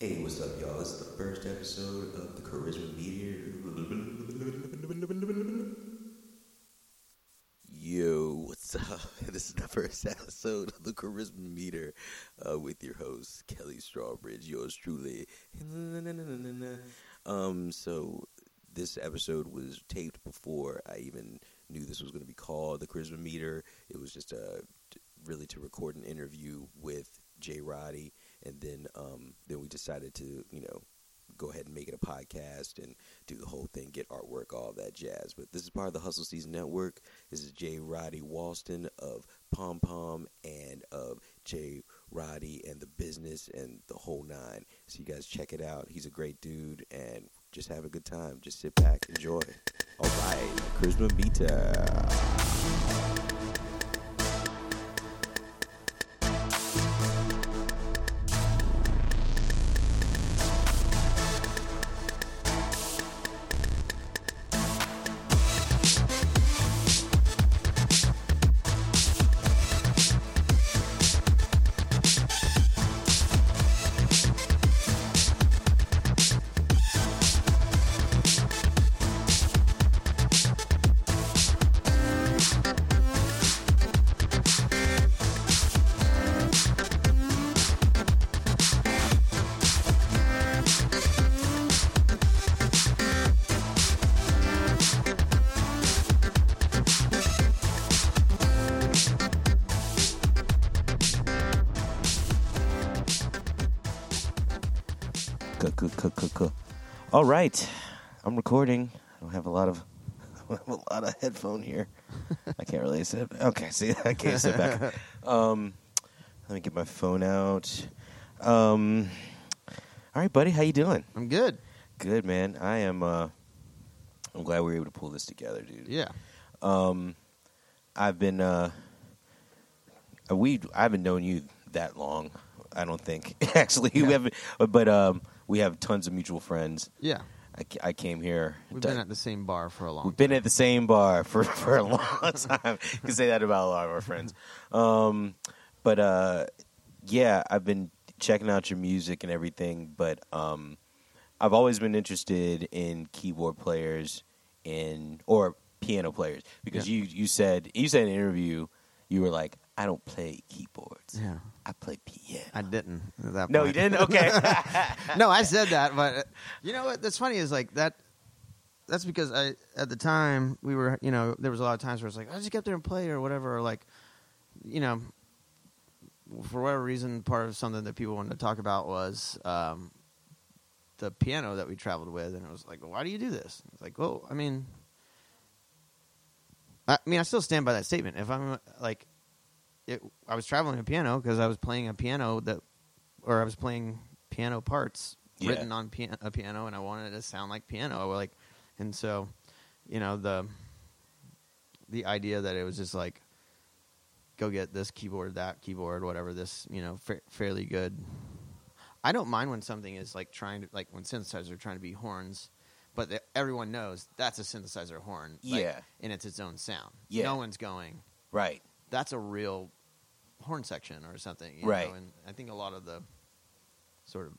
Hey, what's up, y'all? This is the first episode of the Charisma Meter. Yo, what's up? This is the first episode of the Charisma Meter uh, with your host Kelli Strawbridge, yours truly. Um, so this episode was taped before I even knew this was going to be called the Charisma Meter. It was just uh, really to record an interview with J. Roddy, and then um, then we decided to you know go ahead and make it a podcast and do the whole thing, get artwork, all that jazz. But this is part of the Hustle Season Network. This is J. Roddy Walston of Palm Palm and of J. Roddy and the business and the whole nine. So you guys check it out. He's a great dude and just have a good time. Just sit back, enjoy. All right, Charisma Meter. All right, I'm recording. I don't have a lot of I have a lot of headphone here. I can't really sit. Okay, see, I can't sit back. Um, let me get my phone out. Um, all right, buddy, how you doing? I'm good. Good, man. I am. Uh, I'm glad we were able to pull this together, dude. Yeah. Um, I've been. Uh, we. I haven't known you that long. I don't think actually we haven't. But um, we have tons of mutual friends. Yeah. I, I came here. We've to- been at the same bar for a long We've been at the same bar for, for a long time. you can say that about a lot of our friends. Um, but uh, yeah, I've been checking out your music and everything. But um, I've always been interested in keyboard players in or piano players because Yeah. you you said you said in an interview you were like I don't play keyboards. Yeah. I play piano. I didn't at that no, you didn't. Okay. no, I said that, but you know what? That's funny. Is like that. That's because I at the time we were, you know, there was a lot of times where it's like I just get up there and play or whatever, or like, you know, for whatever reason, part of something that people wanted to talk about was um, the piano that we traveled with, and it was like, well, why do you do this? It's like, well, I mean, I mean, I still stand by that statement. If I'm like, it, I was traveling a piano because I was playing a piano that, or I was playing piano parts Yeah. written on pia- a piano, and I wanted it to sound like piano. Like, and so, you know, the the idea that it was just like, go get this keyboard, that keyboard, whatever. This, you know, fa- fairly good. I don't mind when something is like trying to like when synthesizers are trying to be horns, but the, everyone knows that's a synthesizer horn. like, Yeah. and it's its own sound. Yeah. no one's going. right. That's a real horn section or something, you Right. Know? And I think a lot of the sort of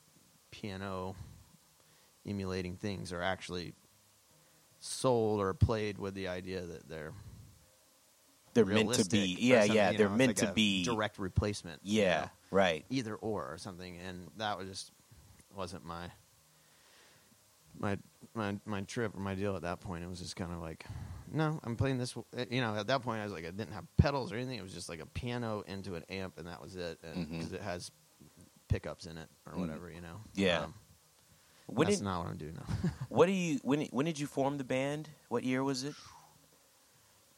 piano emulating things are actually sold or played with the idea that they're They're meant to be. Yeah, yeah. you They're know, meant like to be. direct replacement. you Yeah. know? Right. either or or something, and that was just wasn't my my my my trip or my deal at that point. It was just kind of like, no, I'm playing this. You know, at that point, I was like, I didn't have pedals or anything. It was just like a piano into an amp, and that was it. And because it has pickups in it or Mm. whatever, you know. Yeah. Um, When that's did, not what I'm doing now. What do you when when did you form the band? What year was it?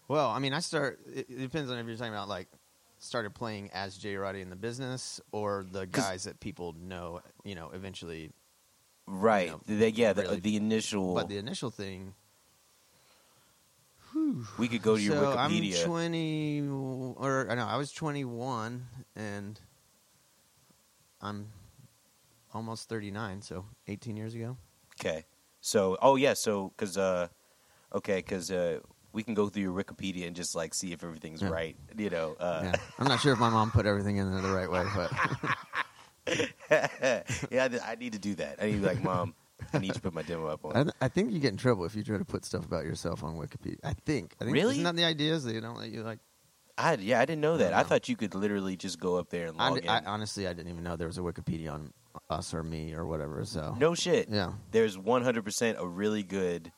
well, I mean, I start. It, it depends on if you're talking about like started playing as J. Roddy in the business or the guys that people know. You know, eventually Right. know, the, yeah, the, the initial. But the initial thing. We could go to your so Wikipedia. I'm 20, or I know I was 21, and I'm almost 39, so 18 years ago. okay. So, oh yeah, so because uh, okay, because uh, we can go through your Wikipedia and just like see if everything's Yeah. right. You know. Uh, yeah. I'm not sure if my mom put everything in there the right way, but yeah, I, I need to do that. I need to be like, mom, I need to put my demo up on. I, th- I think you get in trouble if you try to put stuff about yourself on Wikipedia. I think. I think Really? Isn't that the idea? Is they don't let you like? I yeah, I didn't know that. I I, know. thought you could literally just go up there and I, in. I honestly, I didn't even know there was a Wikipedia on us or me or whatever. So no shit. Yeah. There's 100% a really good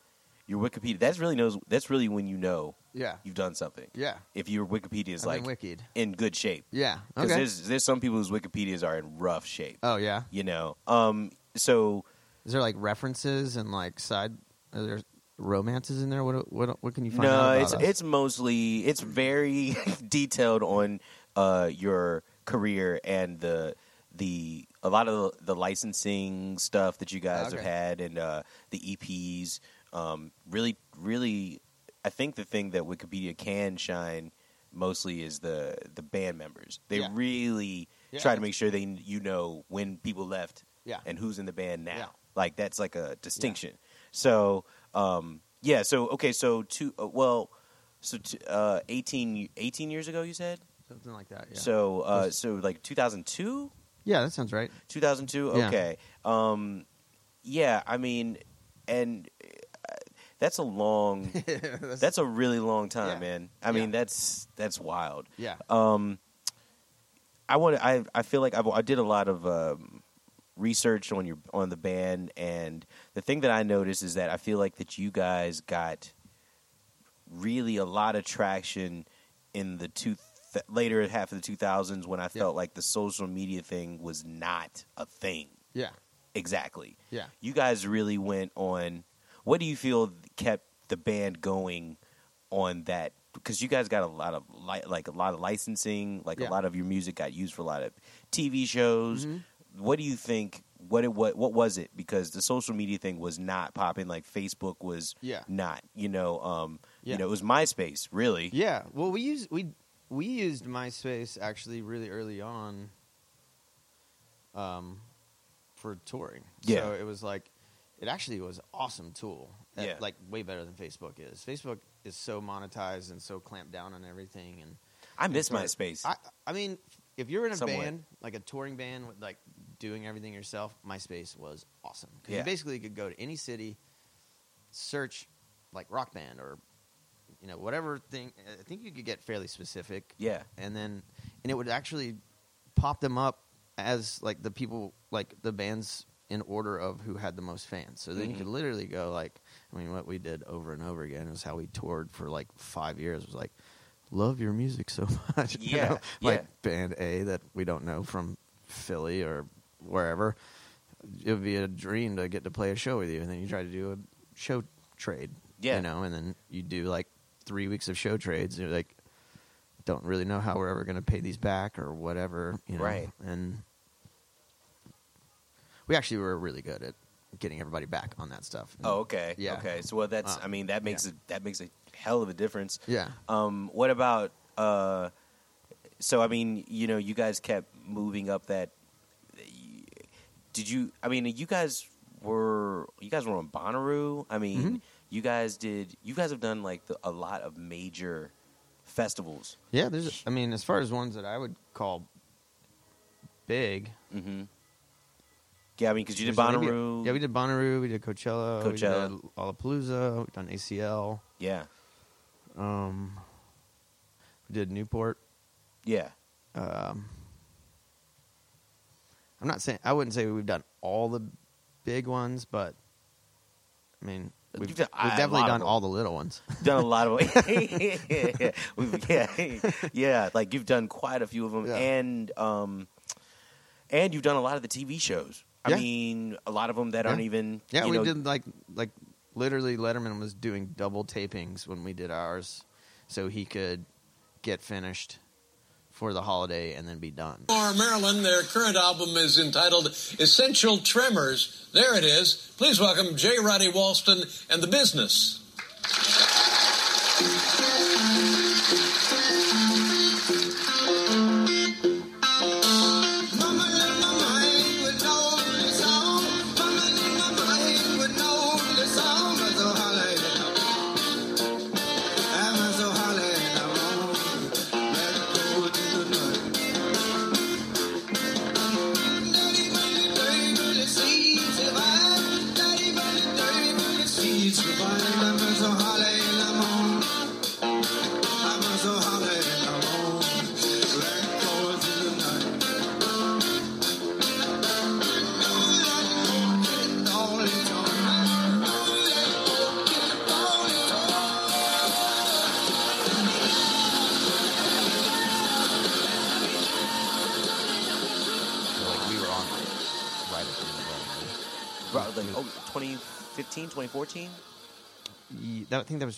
your Wikipedia. That's really knows. That's really when you know Yeah. you've done something. Yeah. If your Wikipedia is I've like in good shape. Yeah. Because Okay. there's there's some people whose Wikipedias are in rough shape. Oh yeah. You know. Um. So Is there like references and like side? Are there romances in there? What what what can you find no, out about it's us? it's mostly it's very detailed on uh your career and the the a lot of the, the licensing stuff that you guys have had and uh the EPs um really really I think the thing that Wikipedia can shine mostly is the the band members. They Yeah. really Yeah, try to make sure they you know when people left Yeah. and who's in the band now. Yeah. Like that's like a distinction. So um, yeah. So okay. So two. Uh, well, so t- uh, 18, 18 years ago, you said. something like that. Yeah. So uh, so like two thousand two. yeah, that sounds right. 2002 Yeah. okay um yeah i mean and uh, that's a long that's a really long time Yeah. man i mean that's that's wild yeah. um i want i i feel like I've, i did a lot of um research on your on the band and the thing that i noticed is that i feel like that you guys got really a lot of traction in the two th- later half of the 2000s when i felt like the social media thing was not a thing Yeah. exactly Yeah. you guys really went on what do you feel kept the band going on that because you guys got a lot of li- like a lot of licensing like Yeah. a lot of your music got used for a lot of tv shows Mhm. What do you think what it what what was it because the social media thing was not popping like facebook was Yeah. not you know um Yeah. you know it was myspace really Yeah. Well, we used we we used MySpace actually really early on. Um, for touring. Yeah. So it was like, it actually was awesome tool. Uh, Yeah. Like way better than Facebook is. Facebook is so monetized and so clamped down on everything and. i miss myspace I, I mean, if you're in a Somewhat. band, like a touring band with like doing everything yourself, MySpace was awesome. Because Yeah. you basically could go to any city, search like rock band or you know whatever thing. I think you could get fairly specific, yeah and then and it would actually pop them up as like the people like the bands in order of who had the most fans. So then you could mm-hmm. literally go like, I mean, what we did over and over again was how we toured for like five years. Was like, love your music so much. you Yeah, know? like yeah. band A that we don't know from Philly or wherever. It would be a dream to get to play a show with you, and then you try to do a show trade. Yeah. you know, and then you do like three weeks of show trades. And you're like, don't really know how we're ever going to pay these back or whatever, you know. Right. And we actually were really good at getting everybody back on that stuff. oh okay Yeah. okay so well that's Uh, i mean that makes yeah. it that makes a hell of a difference Yeah. Um, what about? Uh, so I mean, you know, you guys kept moving up that. Did you? I mean, you guys were you guys were on Bonnaroo. I mean, Mhm. you guys did. You guys have done like the, a lot of major festivals. Yeah, there's. I mean, as far as ones that I would call big, Mm-hmm. Yeah, I mean, because you did Bonnaroo. Yeah, we did Bonnaroo. We did Coachella. Coachella. We did Lollapalooza. We've done ACL. Yeah, Um, we did Newport. yeah. Um, I'm not saying I wouldn't say we've done all the big ones, but I mean we've, You've done we've definitely done all the little ones. done a lot of yeah, We've- yeah, yeah. Like you've done quite a few of them, Yeah. and um, and you've done a lot of the TV shows. I Yeah. mean, a lot of them that aren't even. Yeah, we know, did like like literally Letterman was doing double tapings when we did ours, so he could get finished for the holiday and then be done. Maryland. Their current album is entitled Essential Tremors. There it is. Please welcome J. Roddy Walston and the business.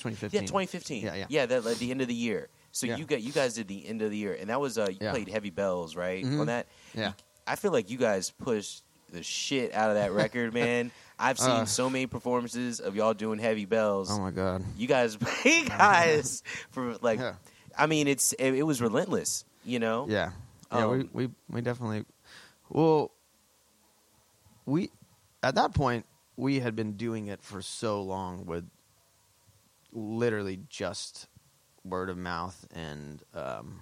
2015. Yeah, 2015. Yeah, yeah. Yeah, that like the end of the year. So Yeah. you got you guys did the end of the year, and that was uh you Yeah. played Heavy Bells, right? Mhm. On that, Yeah. I feel like you guys pushed the shit out of that record, man. I've seen Uh. so many performances of y'all doing Heavy Bells. Oh my god. you guys, you guys, for like, Yeah. I mean, it's it, it was relentless, you know. Yeah, yeah. we, Um, we we definitely. Well, we at that point we had been doing it for so long with literally just word of mouth and um,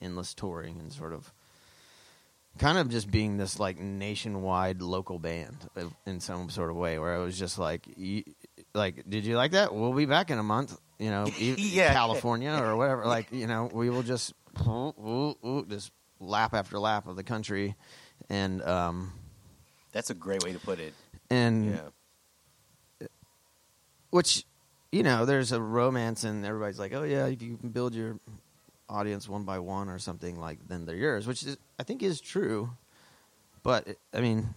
endless touring and sort of kind of just being this like nationwide local band in some sort of way where I was just like like did you like that we'll be back in a month you know Yeah. California or whatever like you know we will just ooh, ooh, ooh, just lap after lap of the country and um That's a great way to put it. and Yeah. which you know there's a romance and everybody's like oh yeah if you can build your audience one by one or something like then they're yours which is i think is true but it- i mean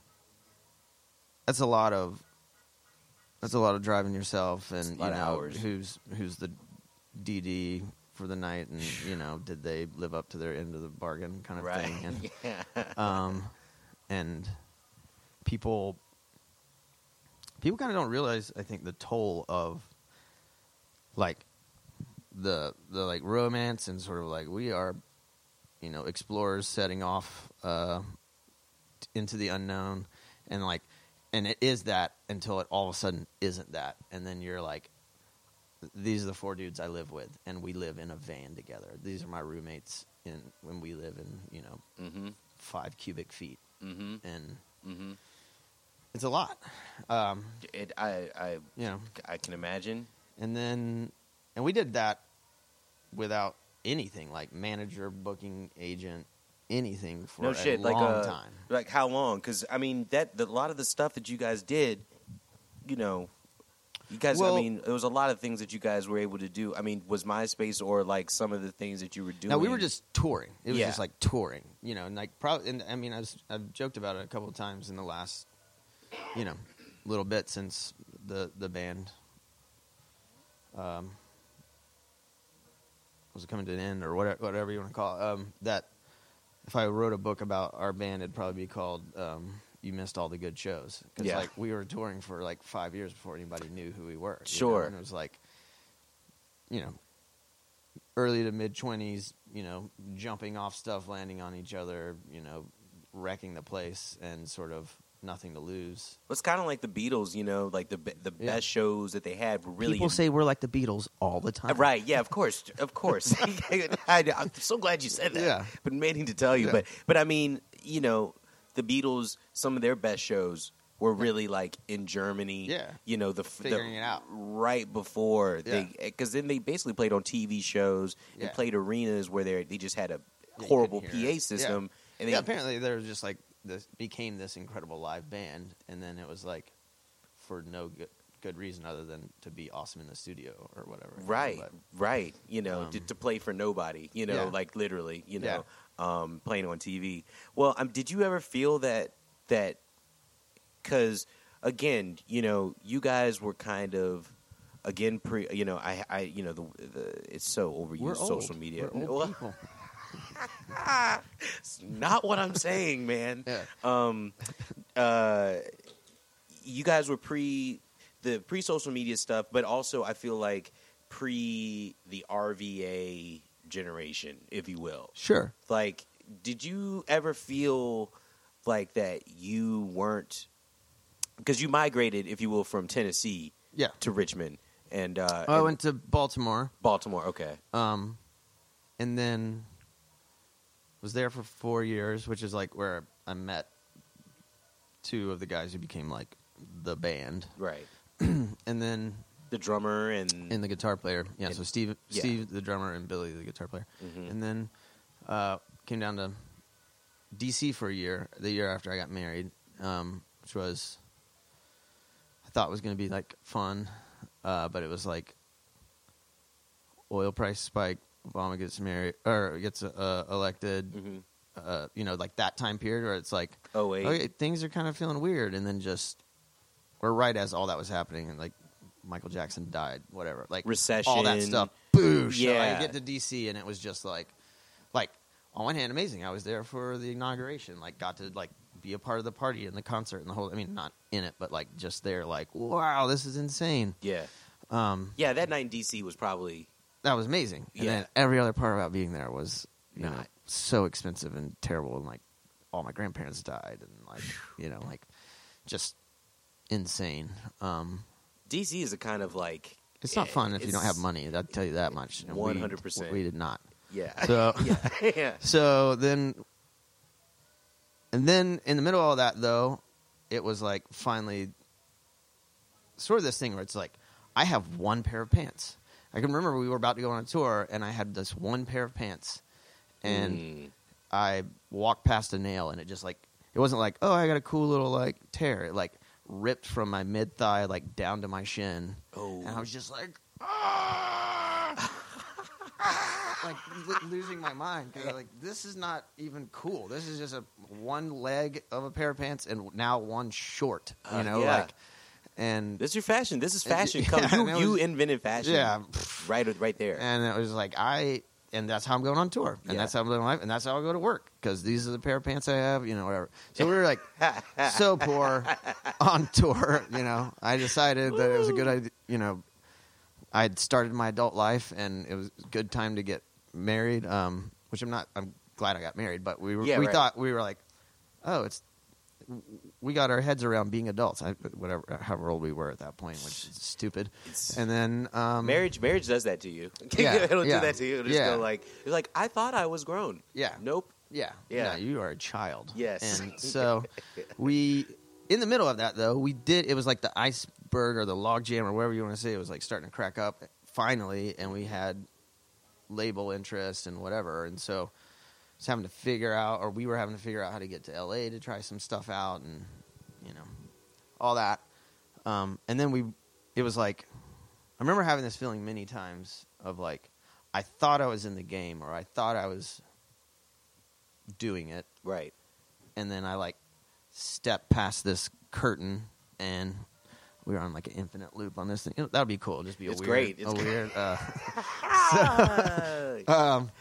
that's a lot of that's a lot of driving yourself and you know hours. who's who's the dd for the night and you know did they live up to their end of the bargain kind of Right. thing and yeah. um, and people people kind of don't realize i think the toll of like the the like romance and sort of like we are you know explorers setting off uh t- into the unknown and like and it is that until it all of a sudden isn't that and then you're like these are the four dudes i live with and we live in a van together these are my roommates in when we live in you know mm-hmm. five cubic feet, Mm-hmm. and Mm-hmm. it's a lot. Um, It, I, I, you know, I can imagine. And then and we did that without anything like manager, booking agent, anything for no a shit. long like uh, time. Like how long? Because I mean, that the, a lot of the stuff that you guys did, you know, you guys. Well- I mean, there was a lot of things that you guys were able to do. I mean, was MySpace or like some of the things that you were doing? No, we were just touring. It was Yeah. just like touring, you know, and like probably. And I mean, I was, I've joked about it a couple of times in the last, you know, little bit since the the band um, was it coming to an end or whatever, whatever you want to call it. Um, that if I wrote a book about our band, it'd probably be called um, "You Missed All the Good Shows" because Yeah. like we were touring for like five years before anybody knew who we were. you know, Sure. and it was like, you know, early to mid twenties, you know, jumping off stuff, landing on each other, you know, wrecking the place, and sort of nothing to lose. It's kind of like the Beatles, you know, like the the Yeah. best shows that they had were really People say we're like the Beatles all the time. Right? Yeah, of course, of course. I, am so glad you said that. Yeah. been meaning to tell you, Yeah. but but I mean, you know, the Beatles. Some of their best shows were really like in Germany. Yeah. you know, the f- the- Figuring it out. right before they because then they basically played on TV shows and Yeah. played arenas where they they just had a horrible PA system. And yeah, they, apparently there was just like this became this incredible live band, and then it was like for no good, good reason other than to be awesome in the studio or whatever. Right, But, right. You know, Um, to, to play for nobody. You know, Yeah. like literally. You Yeah. know, um, playing on TV. Well, um, did you ever feel that that? Because again, you know, you guys were kind of again pre. You know, I, I, you know, the, the it's so overused we're social media. We're old Well, people. it's not what I'm saying, man. Yeah. Um, uh, you guys were pre the pre social media stuff, but also I feel like pre the RVA generation, if you will. Sure. Like, did you ever feel like that you weren't because you migrated, if you will, from Tennessee Yeah. to Richmond and uh, I and went to Baltimore, Baltimore. Okay, um, and then was there for four years, which is like where I met two of the guys who became like the band, right. and then The drummer and, and the guitar player. Yeah, And- so Steve, yeah. Steve the drummer, and Billy the guitar player. Mhm. And then uh, came down to DC for a year. The year after I got married, um, which was I thought was going to be like fun, uh, but it was like oil price spike. Obama gets married or gets uh, elected. Mhm. Uh, you know, like that time period where it's like, Oh wait, okay, things are kind of feeling weird, and then just or right as all that was happening, and like Michael Jackson died, whatever, like Recession. all that stuff. Boosh! So Yeah. I get to DC, and it was just like, like on one hand, amazing. I was there for the inauguration, like got to like be a part of the party and the concert and the whole. I mean, not in it, but like just there, like wow, this is insane. Yeah. Um, Yeah, that night in DC was probably that was amazing. And Yeah. then every other part about being there was you know so expensive and terrible, and like all my grandparents died, and like you know like just insane. Um, DC is a kind of like it's not fun if you don't have money. I'll tell you that much. 100%. We did not. Yeah. So yeah. yeah. so then, and then in the middle of all that, though, it was like finally sort of this thing where it's like, I have one pair of pants. I can remember we were about to go on a tour, and I had this one pair of pants, and Mm. I walked past a nail, and it just like it wasn't like, oh, I got a cool little like tear. It like ripped from my mid thigh like down to my shin, Oh. and I was just like, ah! like lo- losing my mind because like this is not even cool. This is just a one leg of a pair of pants and now one short. You Uh, know, yeah. like and This is your fashion. This is Yeah, fashion. Come, you, you was- invented fashion. yeah, Right, right there. and it was like I and that's how I'm going on tour, and Yeah. that's how I'm living my life, and that's how I go to work because these are the pair of pants I have. You know, whatever. So we were like so poor on tour. You know, I decided that it was a good idea. You know, I'd started my adult life, and it was a good time to get married. Um, which I'm not. I'm glad I got married, but we were. Yeah, we right. thought we were like, oh, it's. We got our heads around being adults. I, whatever, however old we were at that point, which is stupid. It's- And then um, marriage, marriage does that to you. Yeah, It'll yeah, do that to you. It'll just yeah. go like, it's like I thought I was grown. Yeah. Nope. Yeah. Yeah. No, you are a child. Yes. And so we, in the middle of that though, we did. It was like the iceberg or the log jam or whatever you want to say. It was like starting to crack up finally, and we had label interest and whatever. And so, was having to figure out, or we were having to figure out how to get to LA to try some stuff out, and you know, all that. Um, and then we, it was like, I remember having this feeling many times of like, I thought I was in the game, or I thought I was doing it, Right. and then I like stepped past this curtain, and we were on like an infinite loop on this thing. That would be cool. Just be a It's weird, great. It's a great. weird. Uh, They're um,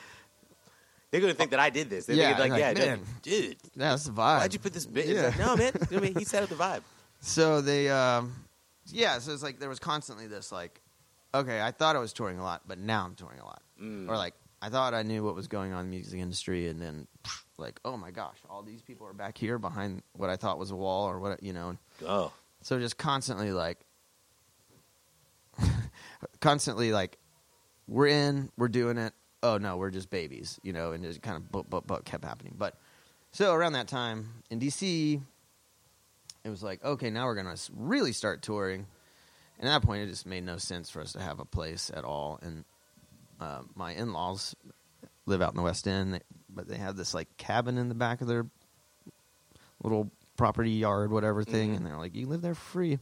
gonna think that I did this. They're Yeah, like, like, yeah, man. dude, that's the vibe. why'd you put this bit? Yeah. like, no, man. I mean, he set up the vibe. So they, um, yeah. So it's like there was constantly this like, okay, I thought I was touring a lot, but now I'm touring a lot, Mm. or like I thought I knew what was going on in the music industry, and then like, oh my gosh, all these people are back here behind what I thought was a wall, or what you know. Oh, so just constantly like, constantly like, we're in, we're doing it. Oh no, we're just babies, you know, and it kind of but but but kept happening. But so around that time in DC, it was like, okay, now we're gonna really start touring. And at that point, it just made no sense for us to have a place at all. And uh, my in-laws live out in the West End, but they have this like cabin in the back of their little property yard, whatever thing, Mhm. and they're like, "You live there for free."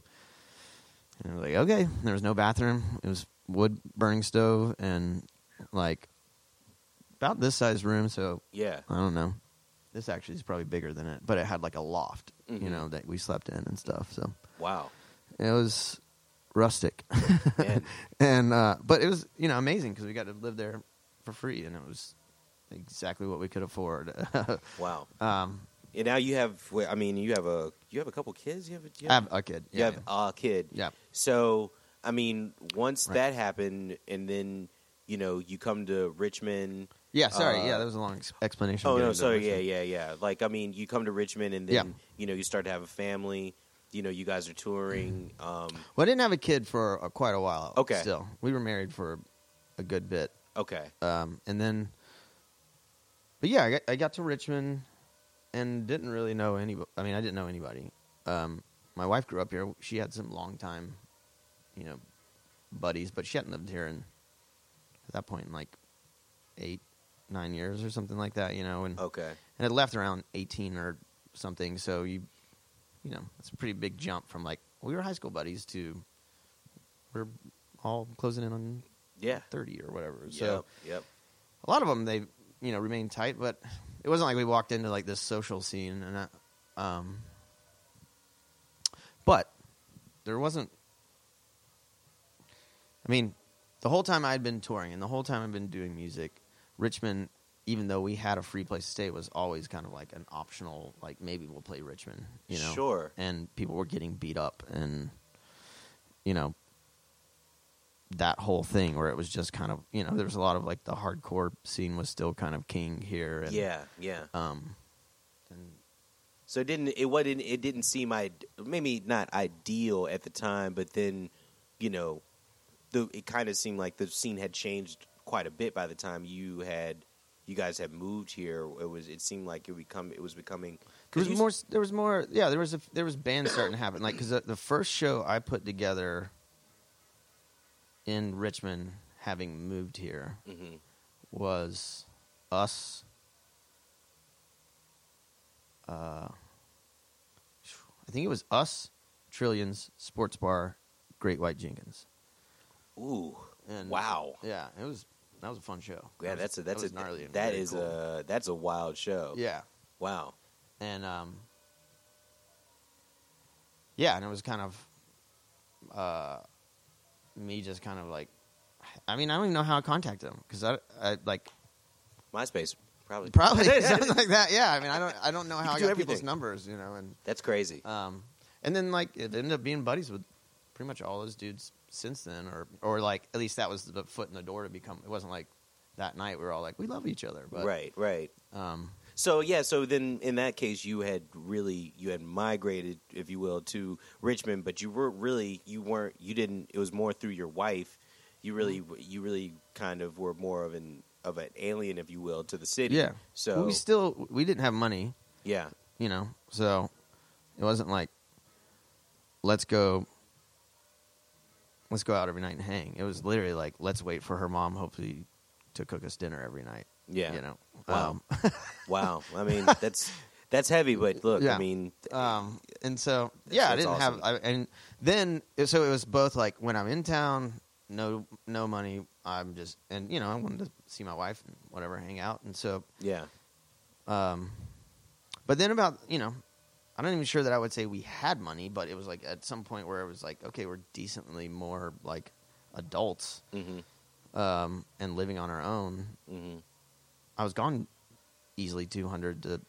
And I was like, "Okay." And there was no bathroom. It was wood burning stove and like about this size room. So yeah. I don't know. This actually is probably bigger than it, but it had like a loft, Mhm. you know, that we slept in and stuff. So Wow. it was rustic, and uh, but it was you know amazing because we got to live there for free, and it was exactly what we could afford. Wow. um, And now you have. I mean, you have a. You have a couple kids. You have. A, you I have, have a kid. you Yeah, have a kid. yeah. So I mean, once Right. that happened, and then you know you come to Richmond. Yeah. Sorry, Uh, yeah, that was a long ex- explanation. Oh no, sorry, yeah, yeah, yeah. Like I mean, you come to Richmond, and then Yeah. you know you start to have a family. You know, you guys are touring. Um, Well, I didn't have a kid for uh, quite a while. Okay. still, we were married for a good bit, okay, um, and then, but yeah, I got, I got to Richmond and didn't really know any. I mean, I didn't know anybody. Um, my wife grew up here. She had some long time, you know, buddies, but she hadn't lived here in at that point in like eight, nine years or something like that. You know, and okay, and had left around eighteen or something. So you, you know, it's a pretty big jump from like well, we were high school buddies to we're all closing in on yeah, thirty or whatever. So yep, yep. a lot of them they you know remained tight, but it wasn't like we walked into like this social scene and that, um, but there wasn't. I mean, the whole time I'd been touring and the whole time I've been doing music, Richmond, even though we had a free place to stay, was always kind of like an optional. Like maybe we'll play Richmond, you know. Sure. And people were getting beat up, and you know that whole thing where it was just kind of you know there was a lot of like the hardcore scene was still kind of king here. And, yeah, yeah. Um. And So it didn't it wasn't it didn't seem I maybe not ideal at the time, but then you know the it kind of seemed like the scene had changed quite a bit by the time you had you guys had moved here. It was it seemed like it become it was becoming There was more. There was more. Yeah, there was a there was bands starting to happen. Like because the, the first show I put together in Richmond, having moved here, Mhm. was us. Uh, I think it was us, Trillions, Sports Bar, Great White Jenkins. Ooh, And wow. Yeah, it was that was a fun show. Yeah, That was- that's a that that's was a gnarly. that cool. a that's a wild show. yeah. Wow. and um, yeah, and it was kind of uh, me just kind of like, I mean, I don't even know how I contacted him because I, I like MySpace probably probably something like that. Yeah, I mean, I don't, I don't know how I got people's numbers, you know, and That's crazy. um, and then like it ended up being buddies with pretty much all those dudes since then, or or like at least that was the foot in the door to become. It wasn't like that night we were all like we love each other, but right, right. um, So yeah, so then in that case, you had really you had migrated, if you will, to Richmond, but you were really you weren't you didn't. It was more through your wife. You really Mm-hmm. you really kind of were more of an of an alien, if you will, to the city. yeah. So we still we didn't have money. yeah, you know so it wasn't like let's go let's go out every night and hang it was literally like let's wait for her mom hopefully to cook us dinner every night yeah. you know Wow. Wow. I mean, that's that's heavy, but look, Yeah. I mean, um, um and so yeah i didn't awesome. have I, and then so it was both like when i'm in town no no money i'm just and you know i wanted to see my wife and whatever hang out and so yeah, Um, but then about you know, I'm not even sure that I would say we had money, but it was like at some point where it was like, okay, we're decently more like adults hmm um, and living on our own. hmm I was gone easily 200 to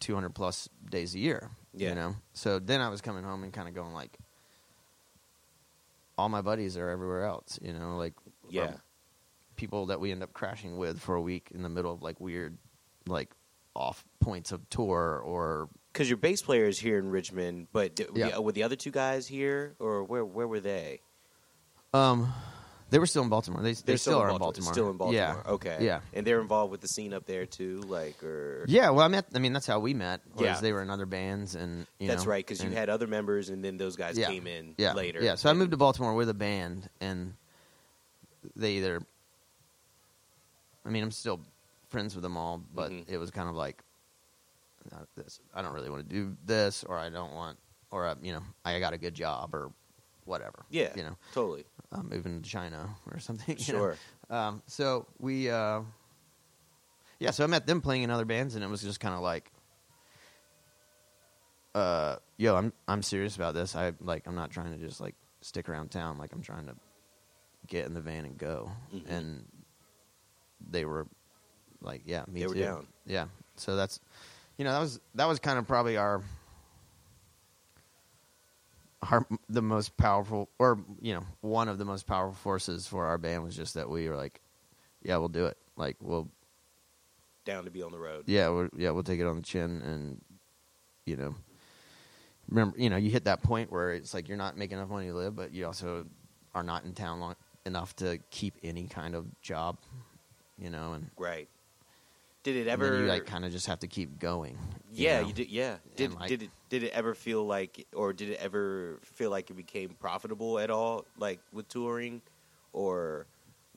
200 plus days a year. Yeah. You know, so then I was coming home and kind of going like, all my buddies are everywhere else. You know, like yeah, people that we end up crashing with for a week in the middle of like weird, like off points of tour or because your bass player is here in Richmond, but d- Yeah. the- were the other two guys here, or where where were they? um, they were still in Baltimore. They, they They're still, are in Baltimore. Still in Baltimore. Yeah. Okay. Yeah. And they're involved with the scene up there too, like or Yeah. Well, I met. I mean, that's how we met. Yeah. They were in other bands, and you That's know, right, because you had other members, and then those guys Yeah. came in yeah, later. Yeah. So I moved to Baltimore with a band, and they either. I mean, I'm still friends with them all, but Mhm. it was kind of like, not this. I don't really want to do this, or I don't want, or uh, you know, I got a good job, or whatever. Yeah. You know, totally. I'm moving to China or something. Sure. Um, so we, uh, yeah, so I met them playing in other bands, and it was just kind of like, uh, yo, I'm I'm serious about this. I like, I'm not trying to just like stick around town. Like, I'm trying to get in the van and go. Mhm. And they were like, yeah, me They were too. down. Yeah. So that's, you know, that was that was kind of probably our. Our, the most powerful, or you know, one of the most powerful forces for our band was just that we were like, yeah, we'll do it. Like, we'll, Down to be on the road. yeah, we're, yeah, we'll take it on the chin, and you know, remember, you know, you hit that point where it's like you're not making enough money to live, but you also are not in town long enough to keep any kind of job, you know, and, Right. Did it ever? you like kind of just have to keep going. you yeah, know? you did. Yeah. Did like- did it did it ever feel like, or did it ever feel like it became profitable at all, like with touring, or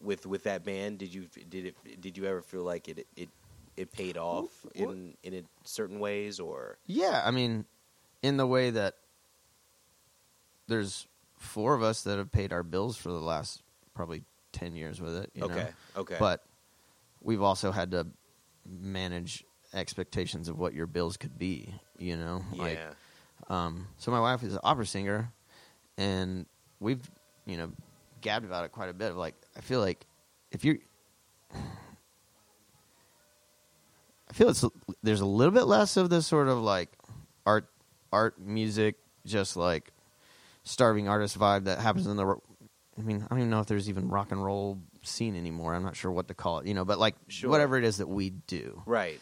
with with that band? Did you did it did you ever feel like it it it paid off in in certain ways, or Yeah, I mean, in the way that there's four of us that have paid our bills for the last probably ten years with it. You okay, know? okay, but we've also had to manage expectations of what your bills could be. You know, yeah, like um, so my wife is an opera singer, and we've you know gabbed about it quite a bit. Of like, I feel like if you're, I feel it's there's a little bit less of this sort of like art, art, music, just like starving artist vibe that happens in the. I mean, I don't even know if there's even rock and roll scene anymore. I'm not sure what to call it, you know. But like, Sure. whatever it is that we do Right.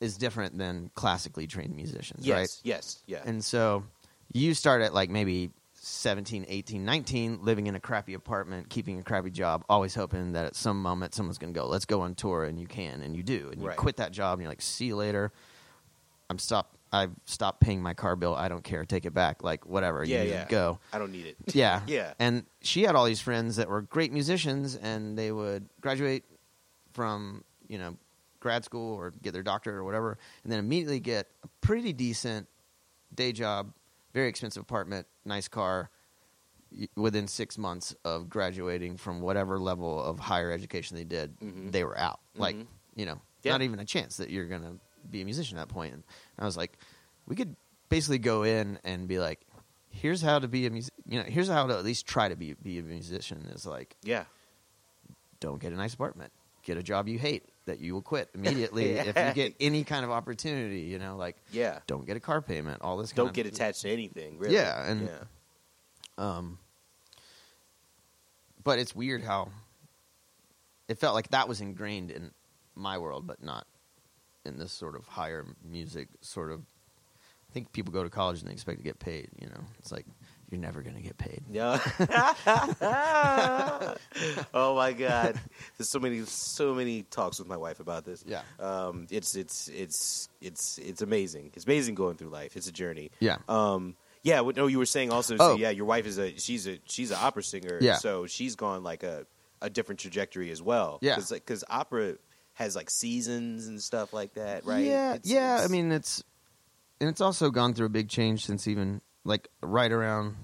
is different than classically trained musicians, Yes. right? Yes. Yes. Yeah. And so you start at like maybe 17, 18, 19, living in a crappy apartment, keeping a crappy job, always hoping that at some moment someone's going to go, let's go on tour. And you can, and you do. And you Right. quit that job and you're like, see you later. I'm stopped. I've stopped paying my car bill. I don't care. Take it back. Like, whatever. yeah. you Yeah. go. I don't need it. Yeah. Yeah. And she had all these friends that were great musicians, and they would graduate from, you know, grad school or get their doctorate or whatever, and then immediately get a pretty decent day job, very expensive apartment, nice car, within six months of graduating from whatever level of higher education they did, Mhm. they were out. Like, Mhm. you know, Yeah. not even a chance that you're going to be a musician at that point. And I was like, we could basically go in and be like, here's how to be a music, you know, here's how to at least try to be be a musician is like, Yeah. don't get a nice apartment, get a job you hate that you will quit immediately if you get any kind of opportunity, you know, like Yeah. don't get a car payment, all this. Don't get of, attached to anything. Really. Yeah, and- yeah. Um, but it's weird how it felt like that was ingrained in my world, but not in this sort of higher music sort of. I think people go to college and they expect to get paid. You know, it's like you're never going to get paid. Yeah. oh my God! There's so many, so many talks with my wife about this. Yeah. Um, it's it's it's it's it's amazing. It's amazing going through life. It's a journey. Yeah. Um. Yeah. What? No, you were saying also. Oh. So yeah, your wife is a she's a she's an opera singer. Yeah. So she's gone like a a different trajectory as well. Yeah. Because like, opera has like seasons and stuff like that, right? Yeah, It's- yeah. it's- I mean, it's and it's also gone through a big change since even like right around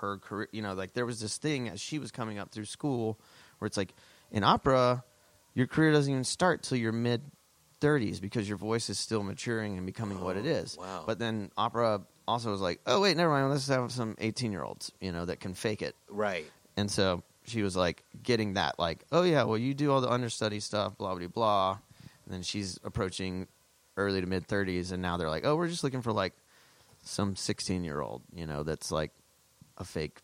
her career. You know, like there was this thing as she was coming up through school where it's like in opera, your career doesn't even start till your mid thirties because your voice is still maturing and becoming what it Oh, wow. But then opera also was like, oh wait, never mind. Let's have some eighteen year olds, you know, that can fake it. right. And so she was like getting that, like, oh yeah, well you do all the understudy stuff, blah blah blah. And then she's approaching early to mid thirties, and now they're like, oh, we're just looking for like some sixteen year old, you know, that's like a fake,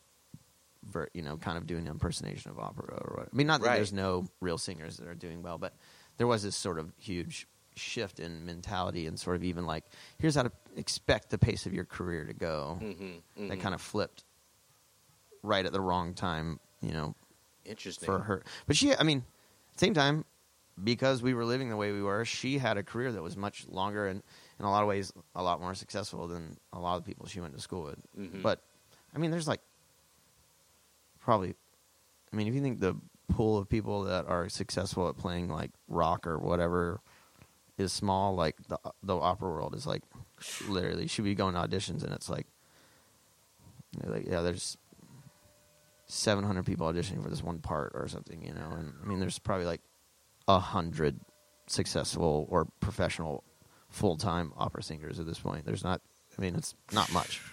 ver- you know, kind of doing an impersonation of opera or what. I mean, not that Right. there's no real singers that are doing well, but there was this sort of huge shift in mentality and sort of even like, here's how to expect the pace of your career to go. Mm-hmm, That kind of flipped right at the wrong time, you know, interesting for her. But she, I mean, same time, because we were living the way we were, she had a career that was much longer and, in a lot of ways, a lot more successful than a lot of the people she went to school with. Mhm. But, I mean, there's like probably, I mean, if you think the pool of people that are successful at playing like rock or whatever is small, like the the opera world is like literally, should be going to auditions and it's like, like yeah, there's 700 people auditioning for this one part or something, you know. And I mean, there's probably like a hundred successful or professional full time opera singers at this point. There's not. I mean, it's not much.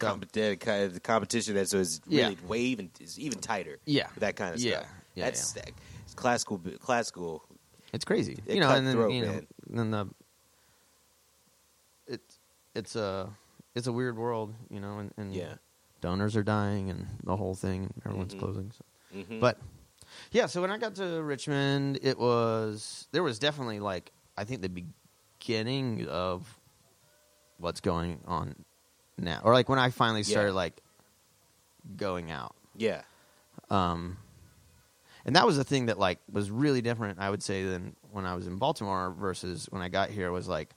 So, Com- the, kind of the competition that so is Yeah. really way even is even tighter. Yeah. that kind of Yeah. stuff. Yeah, That's that- classical. Classical. it's crazy, It you know. And then cutthroat, you know, man. then the it's it's a it's a weird world, you know. And, and Yeah. Donors are dying and the whole thing, and everyone's Mhm. closing. So. Mhm. But yeah, so when I got to Richmond, it was there was definitely like I think the beginning of what's going on now, or like when I finally started Yeah. like going out. yeah, Um, and that was the thing that like was really different, I would say, than when I was in Baltimore versus when I got here. Was like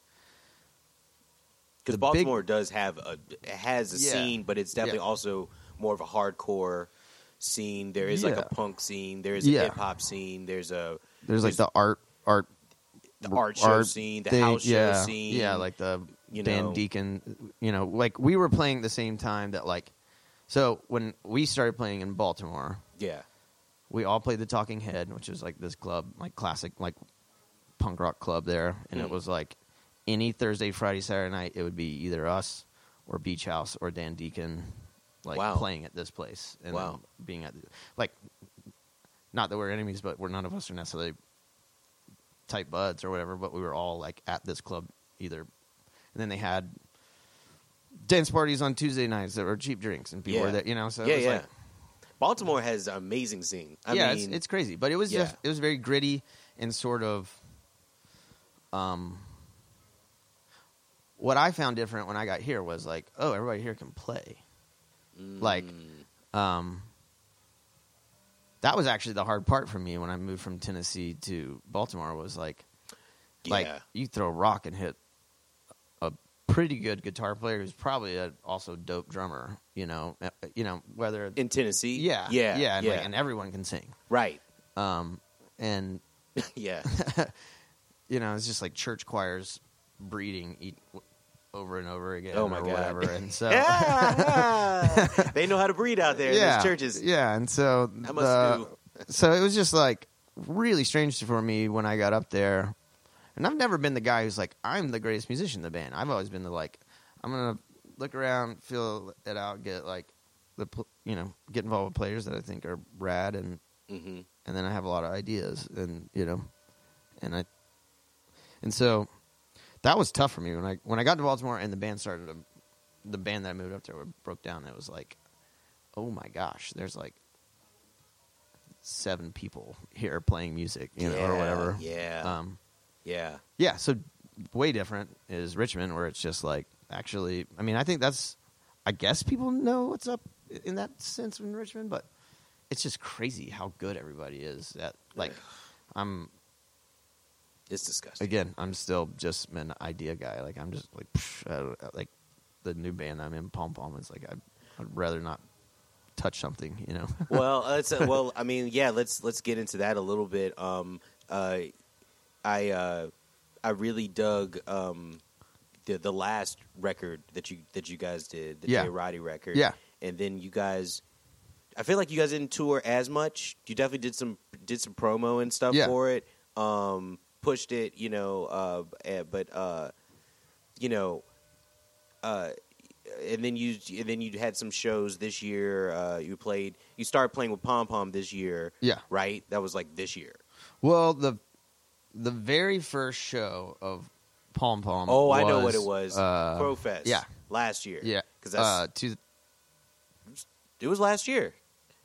because The big- Baltimore does have a has a Yeah. scene, but it's definitely Yeah. also more of a hardcore scene. There is like a punk scene. There's a Yeah. hip hop scene. There's a there's like the art art the art show scene, the thing- house show yeah, scene. Yeah, like the you Dan know. Deacon. You know, like we were playing the same time that like. So when we started playing in Baltimore, yeah, we all played the Talking Head, which is like this club, like classic, like punk rock club there, and Mm. it was like any Thursday, Friday, Saturday night, it would be either us or Beach House or Dan Deacon like Wow. playing at this place and Wow. being at like not that we're enemies, but we're none of us are necessarily tight buds or whatever. But we were all like at this club either, and then they had dance parties on Tuesday nights that were cheap drinks and people Yeah. were there, you know. So it yeah, was yeah. like Baltimore has an amazing scene. I yeah, mean, it's, it's crazy, but it was yeah. just it was very gritty and sort of um what I found different when I got here was like, oh, everybody here can play. Like mm, um that was actually the hard part for me when I moved from Tennessee to Baltimore was like like you throw a rock and hit a pretty good guitar player who's probably a also dope drummer, you know, uh, you know whether in Tennessee. yeah, yeah, yeah, and, yeah. Like, and everyone can sing. right. Um, and yeah, you know, it's just like church choirs breeding eat over and over again. Oh, my or God. whatever. And so, Yeah. they know how to breed out there in these churches. yeah. And so, the- so it was just like really strange for me when I got up there. And I've never been the guy who's like, I'm the greatest musician in the band. I've always been the like, I'm gonna look around, feel it out, get like the you know, get involved with players that I think are rad, and hmm and then I have a lot of ideas, and you know, and I, and so that was tough for me when I when I got to Baltimore and the band started to, the band that I moved up there broke down. It was like, oh my gosh, there's like seven people here playing music, you know, or whatever. Yeah, Um, yeah. yeah. So way different is Richmond, where it's just like actually. I mean, I think that's. I guess people know what's up in that sense in Richmond, but it's just crazy how good everybody is. At like, I'm It's disgusting. again, I'm still just an idea guy. Like I'm just like, psh, I like the new band I'm in, Palm Palm. It's like I'd, I'd rather not touch something, you know. well, let's, uh, well, I mean, yeah. Let's let's get into that a little bit. Um, uh, I uh, I really dug um, the the last record that you that you guys did, the Yeah. J. Roddy record. Yeah. and then you guys. I feel like you guys didn't tour as much. You definitely did some did some promo and stuff Yeah. for it. Um, pushed it, you know. Uh, eh, but uh, you know, uh, and then you and then you had some shows this year. Uh, you played. You started playing with Palm Palm this year, yeah. right? That was like this year. Well, the the very first show of Palm Palm. Oh, I know what it was. Uh, Crowfest. yeah. last year. yeah, because that's uh, two, it was last year.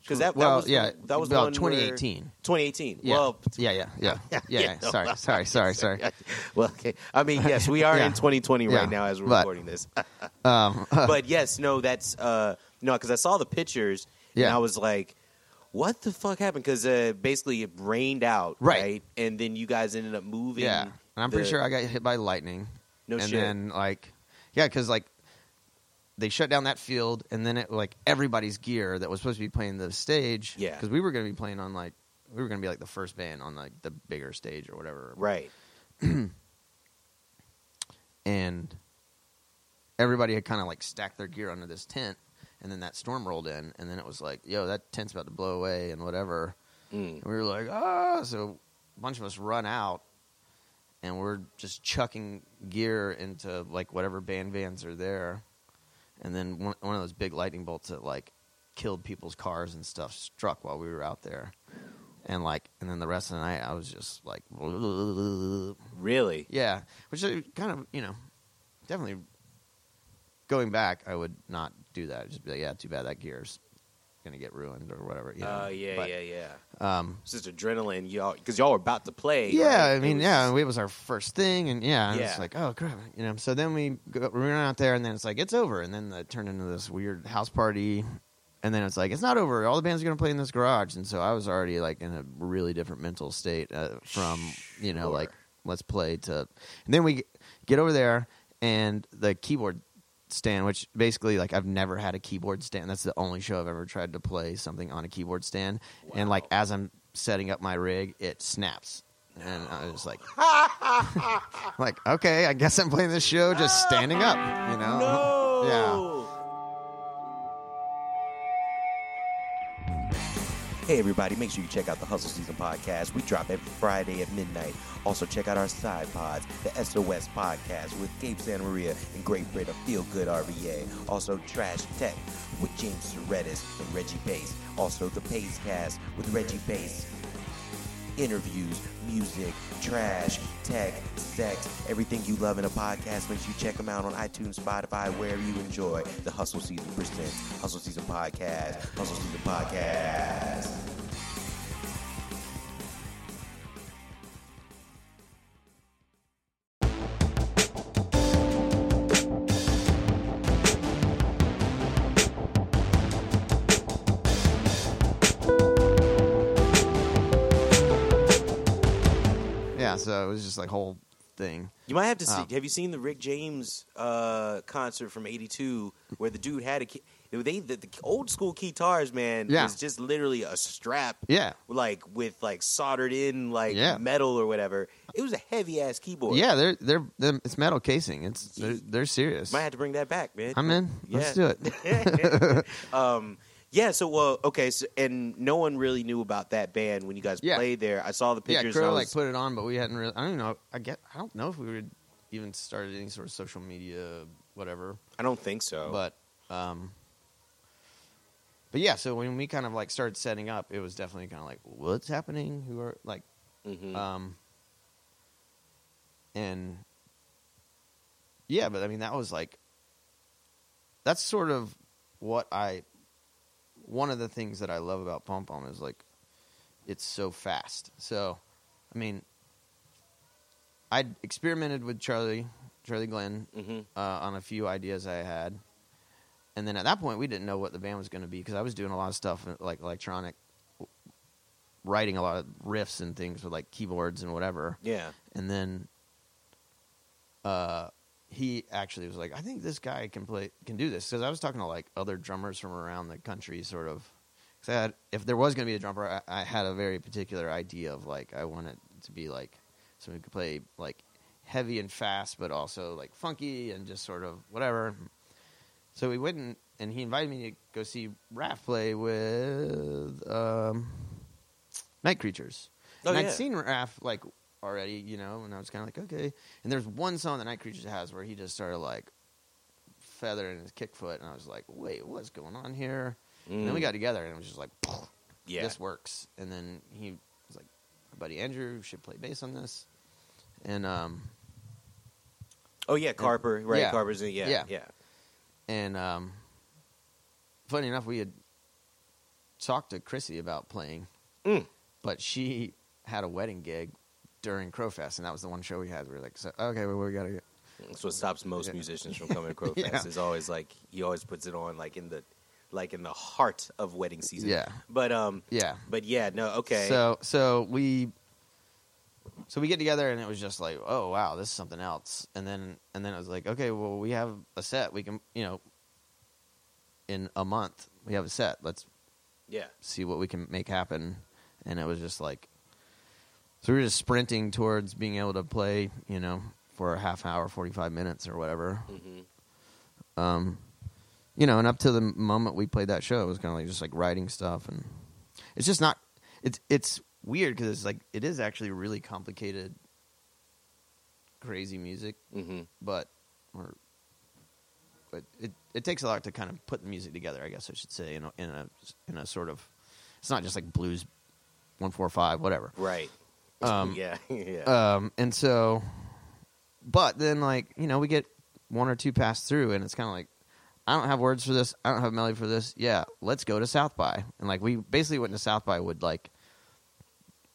Because that, well, that was yeah, that was well, one where- 2018. 2018. Yeah. Well, yeah, yeah, yeah, yeah. yeah, no. Sorry, sorry, sorry, sorry. well, okay. I mean, yes, we are Yeah. in 2020 Yeah. right now as we're But- recording this. Um, but yes, no, that's uh, no, because I saw the pictures and I was like, "What the fuck happened?" Because uh, basically it rained out, Right. right. And then you guys ended up moving. yeah, and I'm pretty sure I got hit by lightning. No and shit. then like, yeah, because like they shut down that field, and then it like everybody's gear that was supposed to be playing the stage. Yeah. because we were going to be playing on like we were going to be like the first band on like the bigger stage or whatever. right. and everybody had kind of like stacked their gear under this tent and then that storm rolled in and then it was like yo that tent's about to blow away and whatever Mm. and we were like ah so a bunch of us run out and we're just chucking gear into like whatever band vans are there and then one, one of those big lightning bolts that like killed people's cars and stuff struck while we were out there and like and then the rest of the night i was just like Really? yeah, which is kind of you know definitely going back. I would not do that. Just be like, yeah, too bad that gear's gonna get ruined or whatever. You know? Oh yeah, But, yeah, yeah. Um, It's just adrenaline, y'all, because y'all were about to play. yeah, right? I mean, It was- yeah, it was our first thing, and yeah, Yeah. it's like, oh crap, you know. So then we go, we run out there, and then it's like it's over, and then it turned into this weird house party, and then it's like it's not over. All the bands are gonna play in this garage, and so I was already like in a really different mental state uh, from you know Sure. like let's play to, and then we get over there, and the keyboard stand, which basically like I've never had a keyboard stand. That's the only show I've ever tried to play something on a keyboard stand, and like as I'm setting up my rig, it snaps. And I was like, like, okay, I guess I'm playing this show just standing up, you know? No. Yeah. Hey, everybody, make sure you check out the Hustle Season podcast. We drop every Friday at midnight. Also, check out our side pods, the SOS podcast with Gabe Santa Maria and Great Brit of Feel Good RVA. Also, Trash Tech with James Soretis and Reggie Bass. Also, the Pace Cast with Reggie Bass interviews, music, trash, tech, sex, everything you love in a podcast. Make sure you check them out on iTunes, Spotify, wherever you enjoy. The Hustle Season presents Hustle Season Podcast. Hustle Season Podcast. So it was just like whole thing. You might have to see. Oh. Have you seen the Rick James uh, concert from '82 where the dude had a key? They the, the old school guitars, man, Yeah. was just literally a strap, Yeah. like with like soldered in like Yeah. metal or whatever. It was a heavy ass keyboard. Yeah, they're they're, they're it's metal casing. It's they're, they're serious. might have to bring that back, man. I'm in. Let's do it. um, yeah. So, well, okay. So, and no one really knew about that band when you guys Yeah. played there. I saw the yeah, pictures. And I like was, put it on, but we hadn't really. I don't know. I get. I don't know if we would even started any sort of social media, whatever. I don't think so. But um, but yeah. So when we kind of like started setting up, it was definitely kind of like, what's happening? Who are like, Mhm. um, and yeah, but I mean that was like that's sort of what I one of the things that I love about Palm Palm is like it's so fast. So I mean I experimented with Charlie Charlie Glenn Mhm. uh, on a few ideas I had. And then at that point, we didn't know what the band was going to be because I was doing a lot of stuff uh, like electronic, writing a lot of riffs and things with like keyboards and whatever. yeah. And then uh, he actually was like, "I think this guy can play, can do this." Because I was talking to like other drummers from around the country, sort of. Because I had, if there was going to be a drummer, I, I had a very particular idea of like I wanted to be like someone who could play like heavy and fast, but also like funky and just sort of whatever. So we went and, and he invited me to go see Raph play with um, Night Creatures. Oh, and yeah. I'd seen Raph like already, you know, and I was kind of like, okay. And there's one song that Night Creatures has where he just started like feathering his kick foot, and I was like, wait, what's going on here? And then we Mm. got together, and it was just like, Yeah. this works. And then he was like, my buddy Andrew should play bass on this, and um, Oh yeah, Carper. Right. Yeah. Carper's in. Yeah. Yeah. Yeah. and um, funny enough, we had talked to Chrissy about playing, Mm. but she had a wedding gig during Crowfest, and that was the one show we had. We were like, so, okay, well, we got to get. That's what stops most Yeah. musicians from coming to Crowfest. Yeah. Is always like he always puts it on like in the like in the heart of wedding season. Yeah. But um. Yeah. But yeah. No. Okay. So so we so we get together and it was just like, oh wow, this is something else. And then and then it was like, okay, well we have a set. We can you know in a month we have a set. Let's yeah. see what we can make happen. And it was just like so we were just sprinting towards being able to play, you know, for a half hour, forty five minutes or whatever. hmm Um, you know, and up to the moment we played that show, it was kind of like just like writing stuff, and it's just not. It's it's weird because it's like it is actually really complicated, crazy music, hmm but or but it it takes a lot to kind of put the music together. I guess I should say in a in a in a sort of. It's not just like blues, one four five whatever. Right. Um, yeah. yeah. Um, and so, but then like you know we get one or two passed through, and it's kind of like I don't have words for this, I don't have melody for this. Yeah, let's go to South by, and like we basically went to South by with like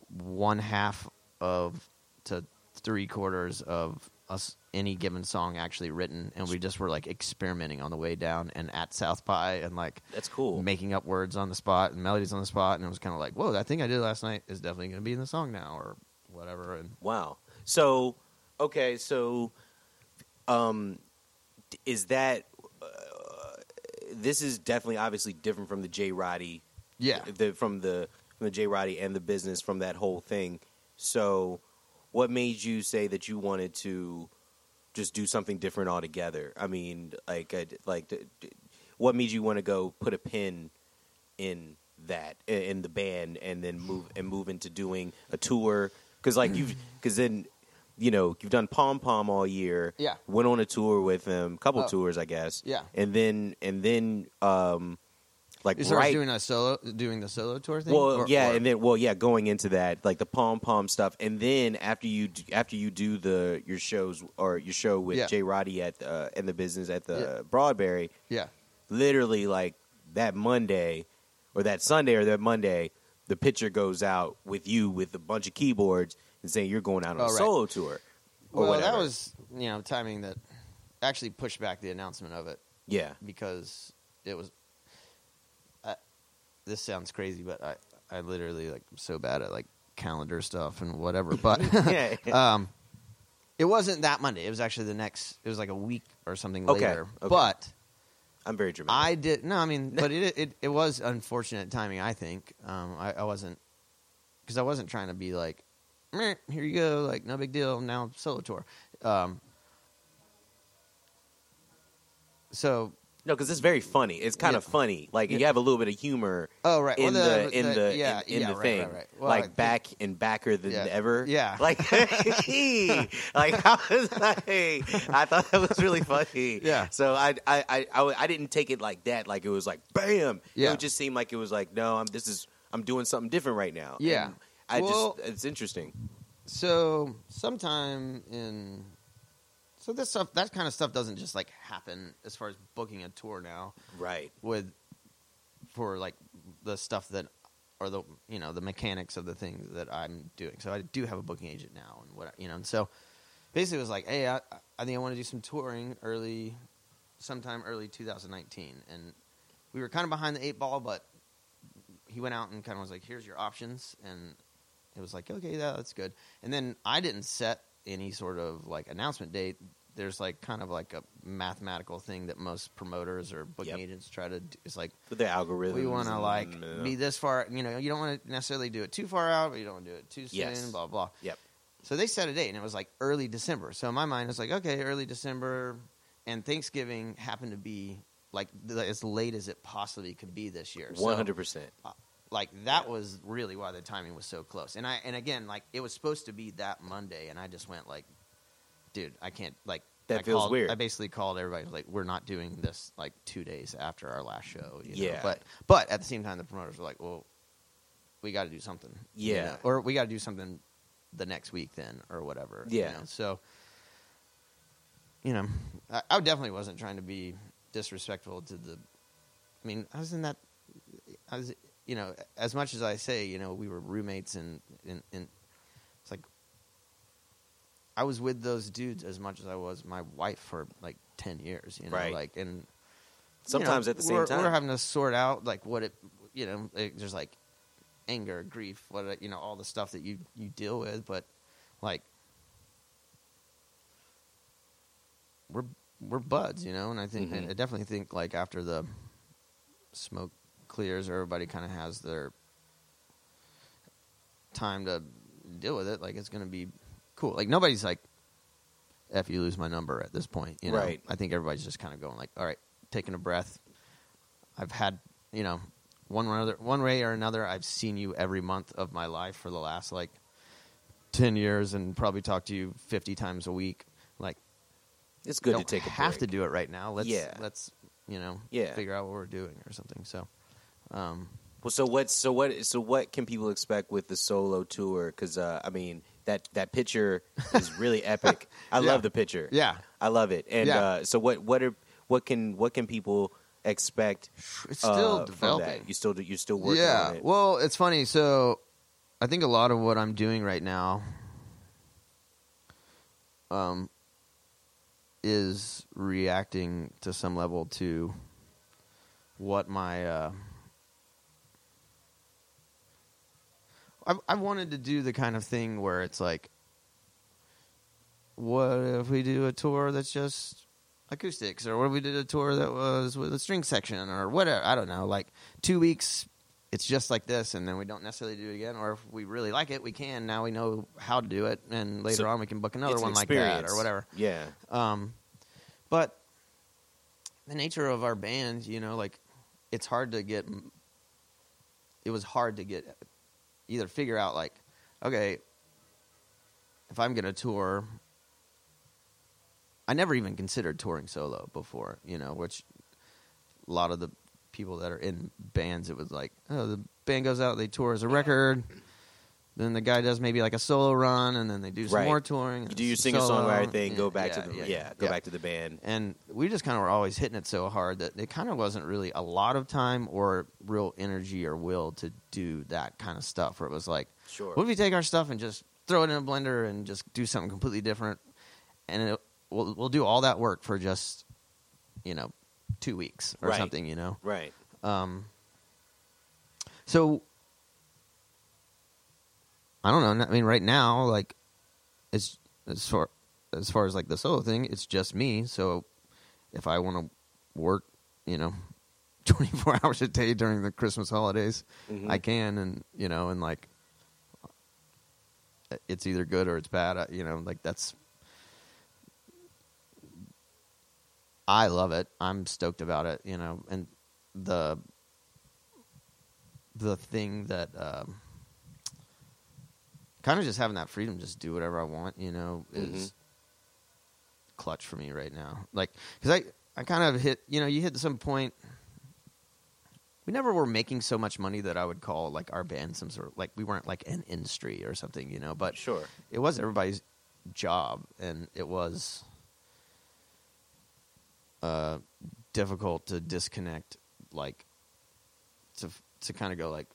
one half of to three quarters of us any given song actually written, and we just were like experimenting on the way down and at South by, and like That's cool. making up words on the spot and melodies on the spot, and it was kind of like, whoa, that thing I did last night is definitely going to be in the song now, or whatever. And Wow. So, okay, so, um, is that uh, this is definitely obviously different from the J Roddy, yeah, the from the from the J Roddy and the business from that whole thing. So, what made you say that you wanted to just do something different altogether? I mean, like, uh, like, what made you want to go put a pin in that in the band and then move and move into doing a tour because like you've because then you know you've done palm palm all year Yeah. went on a tour with them, couple Oh. tours i guess Yeah. and then and then um like You right doing a solo, doing the solo tour thing. well, Or- yeah, or- and then well, yeah, going into that like the palm palm stuff, and then after you after you do the your shows or your show with Yeah. J. Roddy at uh, in the business at the Yeah. Broadberry, yeah, literally like that Monday or that Sunday or that Monday, the picture goes out with you with a bunch of keyboards and saying you're going out on Oh, a right. solo tour. Or well, whatever. that was you know timing that actually pushed back the announcement of it yeah, because it was. This sounds crazy, but I I literally like am so bad at like calendar stuff and whatever. But yeah, um, it wasn't that Monday. It was actually the next. It was like a week or something Okay, later. okay. But I'm very dramatic. I did no. I mean, but it it it was unfortunate timing. I think um, I, I wasn't because I wasn't trying to be like, "Meh, here you go, like no big deal. Now solo tour. Um, so no, because it's very funny. It's kind Yeah. of funny. Like Yeah. you have a little bit of humor oh right, in well, the, in the, yeah in, in yeah, the right, thing, right, right. Well, like back and backer than ever. Yeah. like like I was like, I thought that was really funny. Yeah. So I I, I I I didn't take it like that. Like it was like bam. Yeah. It just seemed like it was like no, I'm this is I'm doing something different right now. Yeah. And I Well- just it's interesting. So sometime in so this stuff that kind of stuff doesn't just like happen as far as booking a tour now Right. with for like the stuff that or the you know the mechanics of the things that I'm doing. So I do have a booking agent now and what you know. And so basically it was like, hey, I, I think I want to do some touring early, sometime early 2019, and we were kind of behind the eight ball, but he went out and kind of was like, here's your options, and it was like, okay, yeah, that's good. And then I didn't set any sort of like announcement date. There's like kind of like a mathematical thing that most promoters or booking Yep. agents try to do. It's like With the algorithm. we want to like be this far. You know, you don't want to necessarily do it too far out, but you don't want to do it too soon. Yes. Blah blah. Yep. So they set a date, and it was like early December. So in my mind, it's like okay, early December, and Thanksgiving happened to be like the, as late as it possibly could be this year. So, One hundred percent. Like that was really why the timing was so close. And I and again, like it was supposed to be that Monday, and I just went like, dude, I can't like. That I feels called- weird. I basically called everybody like, we're not doing this like two days after our last show. You know? Yeah. But but at the same time, the promoters were like, well, we got to do something. you Yeah. know? Or we got to do something the next week then, or whatever. you Yeah. know? So, you know, I, I definitely wasn't trying to be disrespectful to the. I mean, I was in that. I was, you know, as much as I say, you know, we were roommates and and, and it's like I was with those dudes as much as I was my wife for like ten years. You know, Right. like and Sometimes you know, at the same we're, time. we're having to sort out like what it, you know, like, there's like anger, grief, what it- you know, all the stuff that you you deal with, but like we're we're buds, you know, and I think Mhm. I definitely think like after the smoke clears, everybody kind of has their time to deal with it. Like it's gonna be cool. Like nobody's like, "F you, lose my number" at this point. You know, Right. I think everybody's just kind of going like, "All right, taking a breath." I've had, you know, one or other, one way or another. I've seen you every month of my life for the last like ten years, and probably talked to you fifty times a week. Like, it's good to take a have break. to do it right now. Let's Yeah. let's you know Yeah. figure out what we're doing or something. So, um, Well, so what? So what? So what can people expect with the solo tour? Because uh, I mean, that that picture is really epic. I Yeah. love the picture. yeah, I love it. And Yeah. uh, so what? What are what can what can people expect? it's uh, still from developing. that? You still you're still working yeah. on it. Well, it's funny. So, I think a lot of what I'm doing right now, um, is reacting to some level to what my. Uh, I've I've wanted to do the kind of thing where it's like, what if we do a tour that's just acoustics, or what if we did a tour that was with a string section, or whatever? I don't know. Like two weeks, it's just like this, and then we don't necessarily do it again. Or if we really like it, we can. Now we know how to do it, and later So on we can book another an one like that, or whatever. Yeah. Um, but the nature of our band, you know, like it's hard to get. it was hard to get either figure out like, okay, if I'm gonna tour, I never even considered touring solo before, you know, which a lot of the people that are in bands, it was like, oh, the band goes out, they tour as a record. Then the guy does maybe like a solo run, and then they do some Right. more touring. And do you sing singer solo. songwriter thing, go back to the yeah, yeah, go back to the band. and we just kind of were always hitting it so hard that it kind of wasn't really a lot of time or real energy or will to do that kind of stuff. Where it was like, Sure. what if we take our stuff and just throw it in a blender and just do something completely different, and it, we'll we'll do all that work for just you know two weeks or Right. something, you know. Right. Um, so I don't know. I mean, right now, like it's as far as far as like the solo thing, it's just me. So if I want to work, you know, twenty four hours a day during the Christmas holidays, Mhm. I can, and you know, and like it's either good or it's bad. I- You know, like that's. I love it. I'm stoked about it. You know, and the the thing that um, kind of just having that freedom, just do whatever I want. You know, is clutch for me right now. Like, because I I kind of hit. You know, you hit some point. We never were making so much money that I would call like our band some sort of like we weren't like an industry or something, you know. But Sure. it was everybody's job, and it was uh, difficult to disconnect, like to to kind of go like,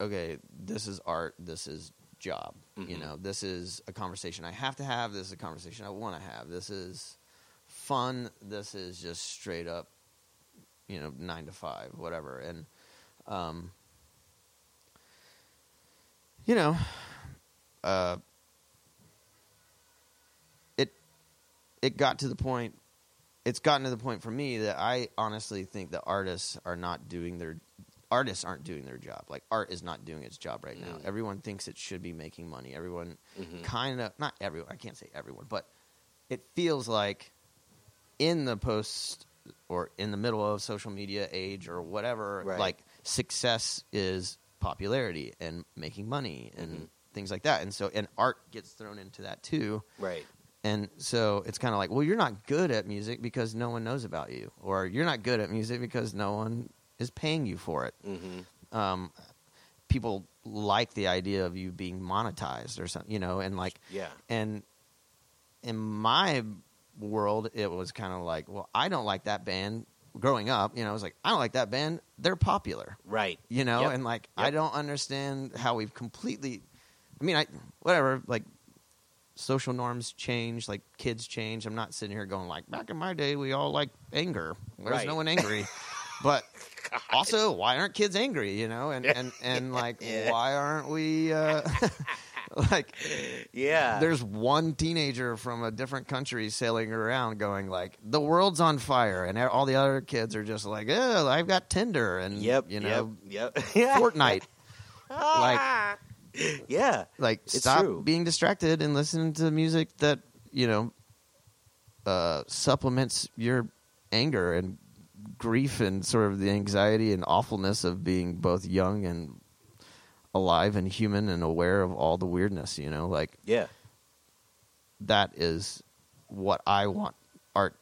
okay, this is art, this is job, you Mhm. know, this is a conversation I have to have, this is a conversation I want to have, this is fun, this is just straight up, you know, nine to five, whatever, and um, you know, uh, it it got to the point. It's gotten to the point for me that I honestly think that artists are not doing their artists aren't doing their job. Like art is not doing its job right now. Mm. Everyone thinks it should be making money. Everyone Mhm. kind of not everyone. I can't say everyone, but it feels like in the post or in the middle of social media age or whatever, Right. like success is popularity and making money and Mhm. things like that. And so, and art gets thrown into that too. Right. And so it's kind of like, well, you're not good at music because no one knows about you, or you're not good at music because no one is paying you for it. Mm-hmm. Um, people like the idea of you being monetized or something, you know, and like, Yeah. and in my world, it was kind of like, well, I don't like that band. Growing up, you know, I was like, I don't like that band. They're popular, Right. you know, Yep. and like, I don't understand how we've completely. I mean, I whatever, like social norms change, like kids change. I'm not sitting here going like, back in my day, we all like anger. There's Right. no one angry, but also, why aren't kids angry? You know, and and and like, Yeah. why aren't we? Uh, like Yeah. there's one teenager from a different country sailing around going like the world's on fire and all the other kids are just like oh i've got tinder and Yep. you know Yep. Yep. fortnite like yeah. like stop true. being distracted and listen to music that you know uh, supplements your anger and grief and sort of the anxiety and awfulness of being both young and alive and human and aware of all the weirdness you know like Yeah. that is what I want art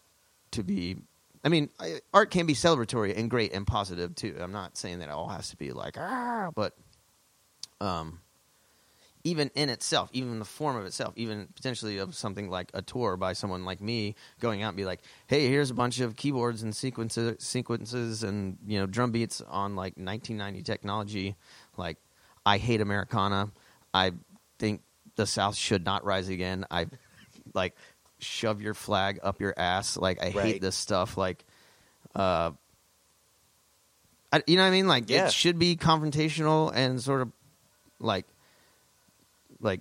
to be. I mean, I, art can be celebratory and great and positive too. I'm not saying that it all has to be like ah, but um, even in itself, even in the form of itself, even potentially of something like a tour by someone like me going out and be like, "Hey, here's a bunch of keyboards and sequences, sequences, and you know drum beats on like 1990 technology." Like, I hate Americana. I think the South should not rise again. I like shove your flag up your ass. Like, I Right. hate this stuff. Like, uh, I, you know what I mean? Like, Yeah. it should be confrontational and sort of like like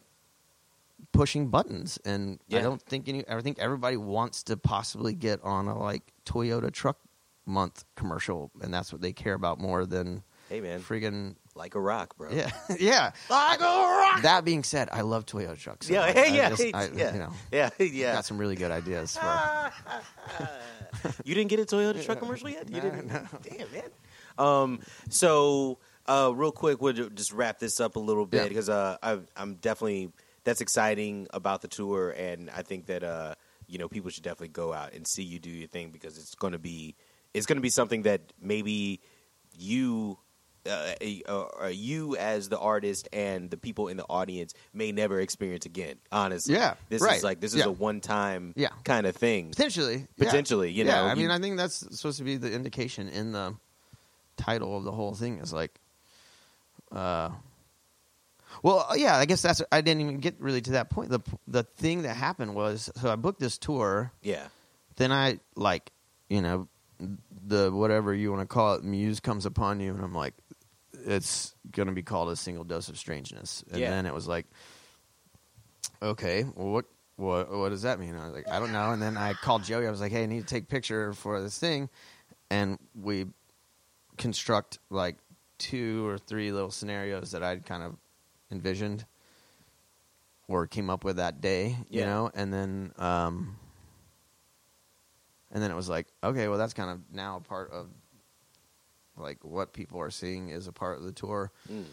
pushing buttons and Yeah. i don't think any i think everybody wants to possibly get on a like toyota truck month commercial and that's what they care about more than Hey man. friggin Like a rock, bro. yeah yeah Like a rock. that being said i love toyota trucks so Yeah. I- Yeah. I Yeah. just- I- yeah. you know Yeah. Yeah. got some really good ideas for you didn't get a Toyota truck commercial yet? You didn't. Damn, man. Um, so Uh, real quick, we'll just wrap this up a little bit Yeah. because uh, I, I'm definitely that's exciting about the tour, and I think that uh, you know people should definitely go out and see you do your thing because it's going to be it's going to be something that maybe you. Uh, uh, uh, you as the artist and the people in the audience may never experience again. Honestly, Yeah, this right. is like this is Yeah. a one-time Yeah. kind of thing. Potentially, yeah. Potentially, you yeah, know, I you- mean, I think that's supposed to be the indication in the title of the whole thing is like, uh, well, yeah, I guess that's I didn't even get really to that point. the The thing that happened was, so I booked this tour, Yeah, then I like, you know, the whatever you want to call it, muse comes upon you, and I'm like, it's gonna be called a single dose of strangeness, and Yeah. then it was like, okay, well, what what what does that mean? I was like, I don't know, and then I called Joey. I was like, hey, I need to take a picture for this thing, and we construct like two or three little scenarios that I'd kind of envisioned or came up with that day, you Yeah. know, and then um and then it was like, okay, well that's kind of now a part of like what people are seeing is a part of the tour. Mm.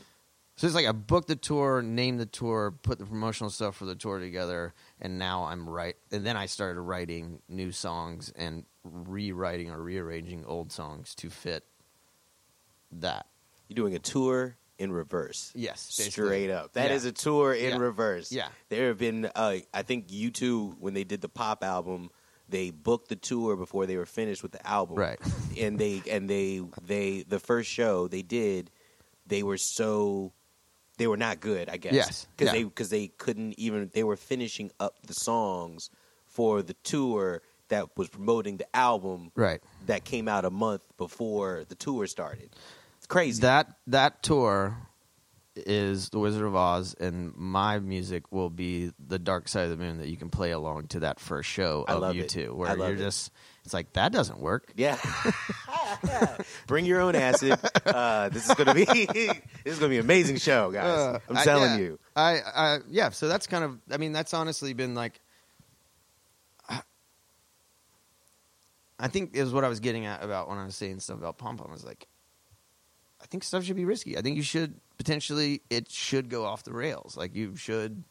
So it's like I booked the tour, named the tour, put the promotional stuff for the tour together, and now I'm right. And then I started writing new songs and rewriting or rearranging old songs to fit that. You're doing a tour in reverse. Yes, basically. straight up. That Yeah. is a tour in Yeah. reverse. Yeah. there have been. Uh, I think U2, when they did the pop album, they booked the tour before they were finished with the album. Right. and they and they they the first show they did, they were so. They were not good, I guess. Yes. because Yeah. they because they couldn't even. They were finishing up the songs for the tour that was promoting the album Right. that came out a month before the tour started. Crazy. That that tour is the Wizard of Oz, and my music will be the Dark Side of the Moon that you can play along to that first show I of U2, I where love you're it. just it's like that doesn't work. Yeah. Bring your own acid. Uh, this is gonna be this is gonna be an amazing show, guys. Uh, I'm I- telling yeah. you. I, I yeah. So that's kind of. I mean, that's honestly been like. I think is what I was getting at about when I was saying stuff about palm palm. I was like, I think stuff should be risky. I think you should potentially it should go off the rails. Like you should,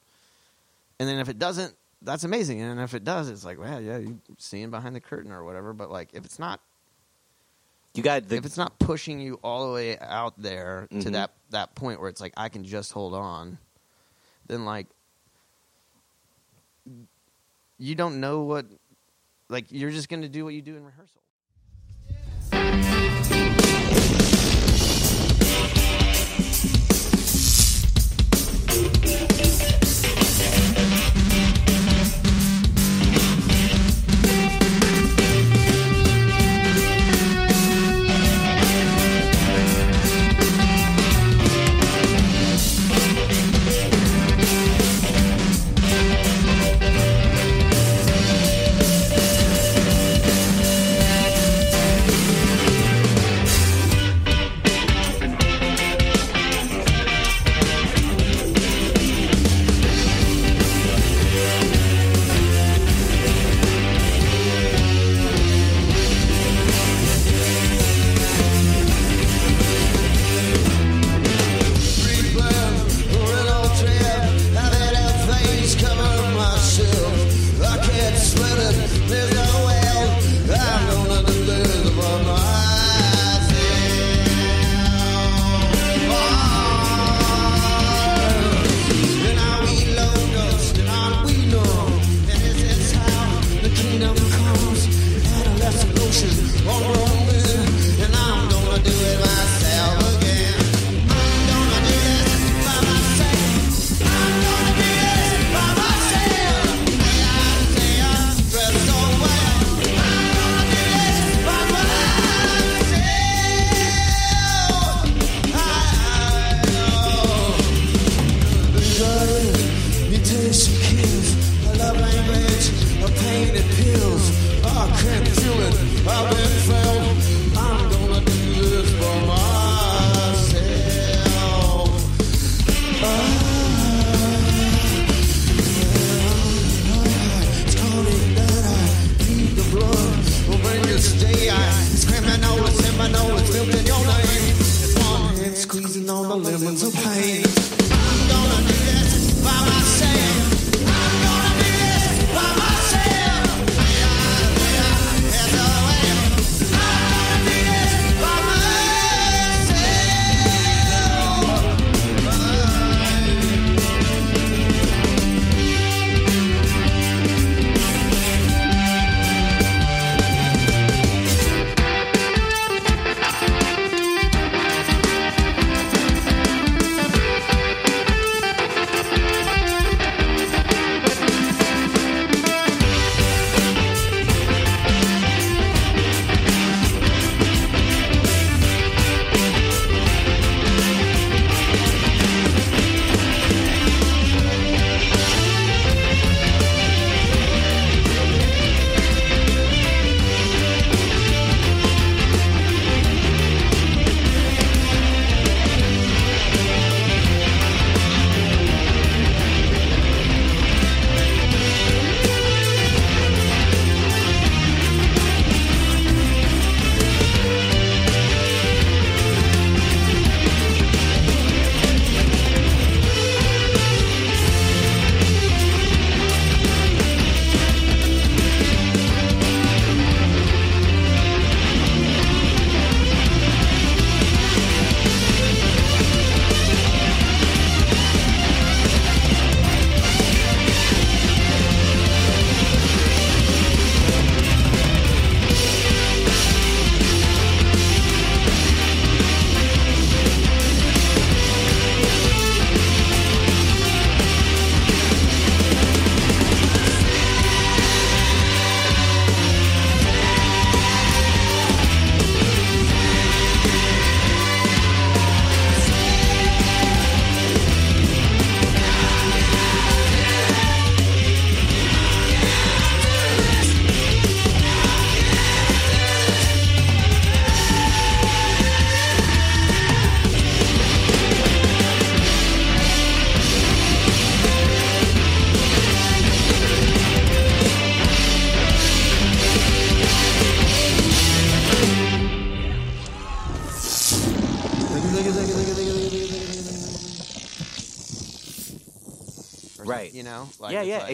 and then if it doesn't, that's amazing. And if it does, it's like, well, yeah, you're seeing behind the curtain or whatever. But like, if it's not You got the if it's not pushing you all the way out there to Mhm. that that point where it's like I can just hold on, then like you don't know what like you're just going to do what you do in rehearsal.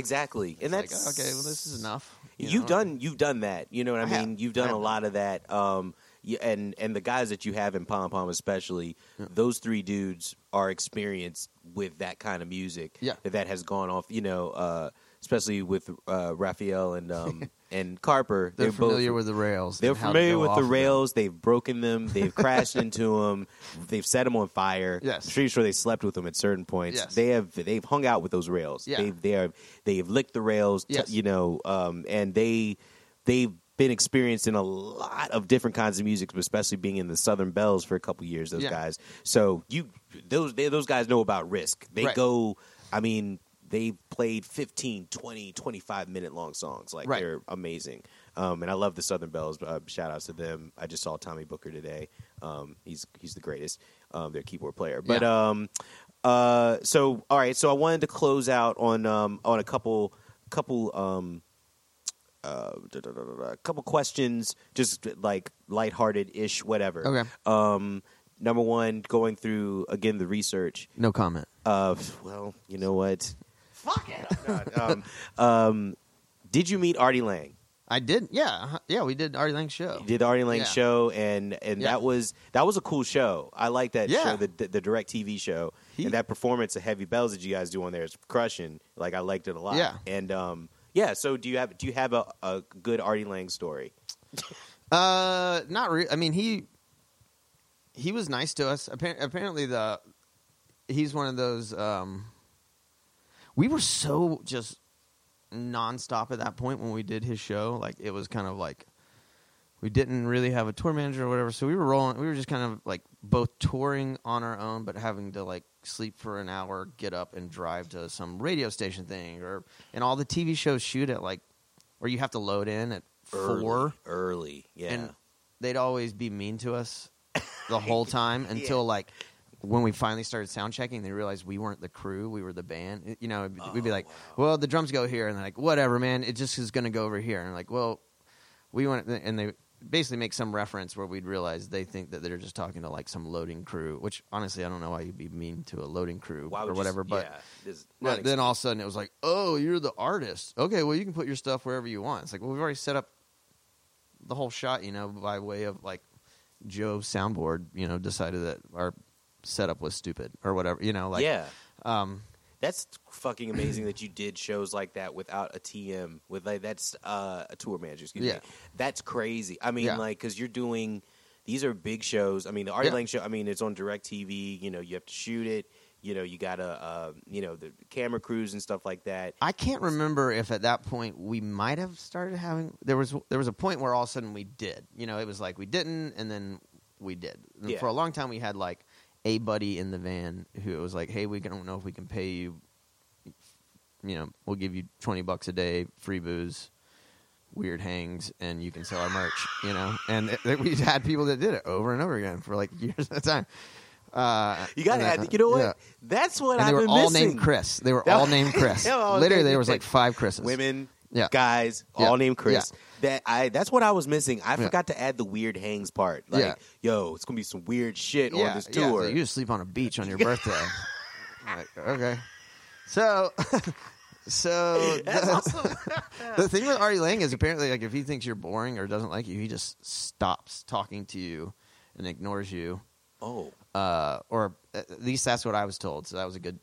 Yeah, it's exactly. And that's like, okay, well, this is enough. you you've know? done you've done that. You know what I, I have. mean? You've done a lot of that. Um, and and the guys that you have in Palm Palm, especially those three dudes are experienced with that kind of music. Yeah. that, that has gone off. You know, uh, especially with uh, Raphael and um, and Carper. They're, both- familiar with the rails. They're and how to familiar with the of them. rails. They've broken them. They've crashed into them. They've set them on fire. Yes. I'm pretty sure they slept with them at certain points. Yes. They have. They've hung out with those rails. Yeah. They've they are they've licked the rails. t- Yes. you know, um, and they they've been experienced in a lot of different kinds of music, especially being in the Southern Belles for a couple years. Those Yeah. guys. So you those they, those guys know about risk. They Right. go. I mean. They played 15, 20, 25 minute long songs. Like Right. they're amazing. Um, and I love the Southern Belles. Uh, shout outs to them. I just saw Tommy Booker today. Um, he's he's the greatest. Um, their keyboard player. But Yeah. um, uh, so all right. So I wanted to close out on um, on a couple couple um, uh, da, da, da, da, da, couple questions, just like lighthearted ish, whatever. Okay. Um, number one, going through again the research. No comment. Uh, well, you know what? Fuck it. um, um, did you meet Artie Lange? I did. Yeah. uh-huh. Yeah, we did Artie Lange's show. You did Artie Lange Yeah. show, and and Yeah. that was that was a cool show. I like that Yeah. show, the, the the DirecTV show, He- and that performance of Heavy Bells that you guys do on there is crushing. Like I liked it a lot. Yeah. and um, yeah. So do you have do you have a, a good Artie Lange story? Uh, not really. I mean, he he was nice to us. Appar- apparently, the he's one of those. Um, we were so just nonstop at that point when we did his show. Like it was kind of like we didn't really have a tour manager or whatever, so we were rolling. We were just kind of like both touring on our own, but having to like sleep for an hour, get up and drive to some radio station thing, or and all the TV shows shoot at like, or you have to load in at four early, early. yeah. and they'd always be mean to us the whole time until like when we finally started sound checking they realized we weren't the crew we were the band you know we'd be Oh, like well the drums go here and they're like whatever man it just is going to go over here and like well we want and they basically make some reference where we'd realize they think that they're just talking to like some loading crew. Which honestly, I don't know why you'd be mean to a loading crew or whatever. But yeah, but not then all of a sudden it was like, oh, you're the artist. Okay, well you can put your stuff wherever you want. It's like, well, we've already set up the whole shot, you know, by way of like Joe soundboard, you know, decided that our setup was stupid or whatever, you know, like yeah. um That's fucking amazing that you did shows like that without a TM. With like that's uh, a tour manager. Excuse Yeah. me. That's crazy. I mean, Yeah. like because you're doing these are big shows. I mean, the Artie Yeah. Lange show. I mean, it's on DirecTV. You know, you have to shoot it. You know, you got to uh, you know the camera crews and stuff like that. I can't remember if at that point we might have started having there was there was a point where all of a sudden we did. You know, it was like we didn't and then we did. And Yeah. For a long time we had like a buddy in the van who was like, "Hey, we don't know if we can pay you you know, we'll give you 20 bucks a day, free booze, weird hangs and you can sell our merch, you know." And th- we had people that did it over and over again for like years at a time. Uh, You gotta have. You know what? yeah. That's what And I've they were all missing. named Chris. They were all named Chris. Literally, there was like five Chris's. Women, Yeah. guys, Yeah. all named Chris. Yeah. That I that's what I was missing. I forgot to add the weird hangs part. Like, yo, it's gonna be some weird shit on this yeah, tour. so you just sleep on a beach on your birthday. like, okay. So, so the, the thing with Artie Lange is apparently like if he thinks you're boring or doesn't like you, he just stops talking to you and ignores you. oh, Uh, or at least that's what I was told. So that was a good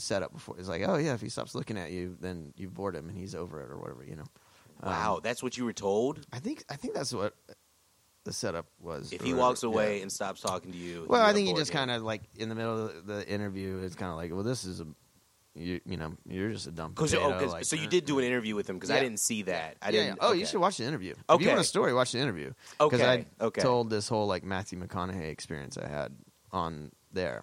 setup before. It's like, oh yeah, if he stops looking at you, then you've bored him and he's over it or whatever. You know. Um, wow, that's what you were told. I think I think that's what the setup was. If he whatever. walks away Yeah. and stops talking to you, Well, I think he just kind of like in the middle of the interview, it's kind of like, well, this is a, you, you know, you're just a dumb Cause, potato. oh, like, so you uh, did do an interview with him because I didn't see that. I yeah, didn't. yeah. Oh, you should watch the interview. If Okay. you want a story, watch the interview. Okay, I okay. told this whole like Matthew McConaughey experience I had on there.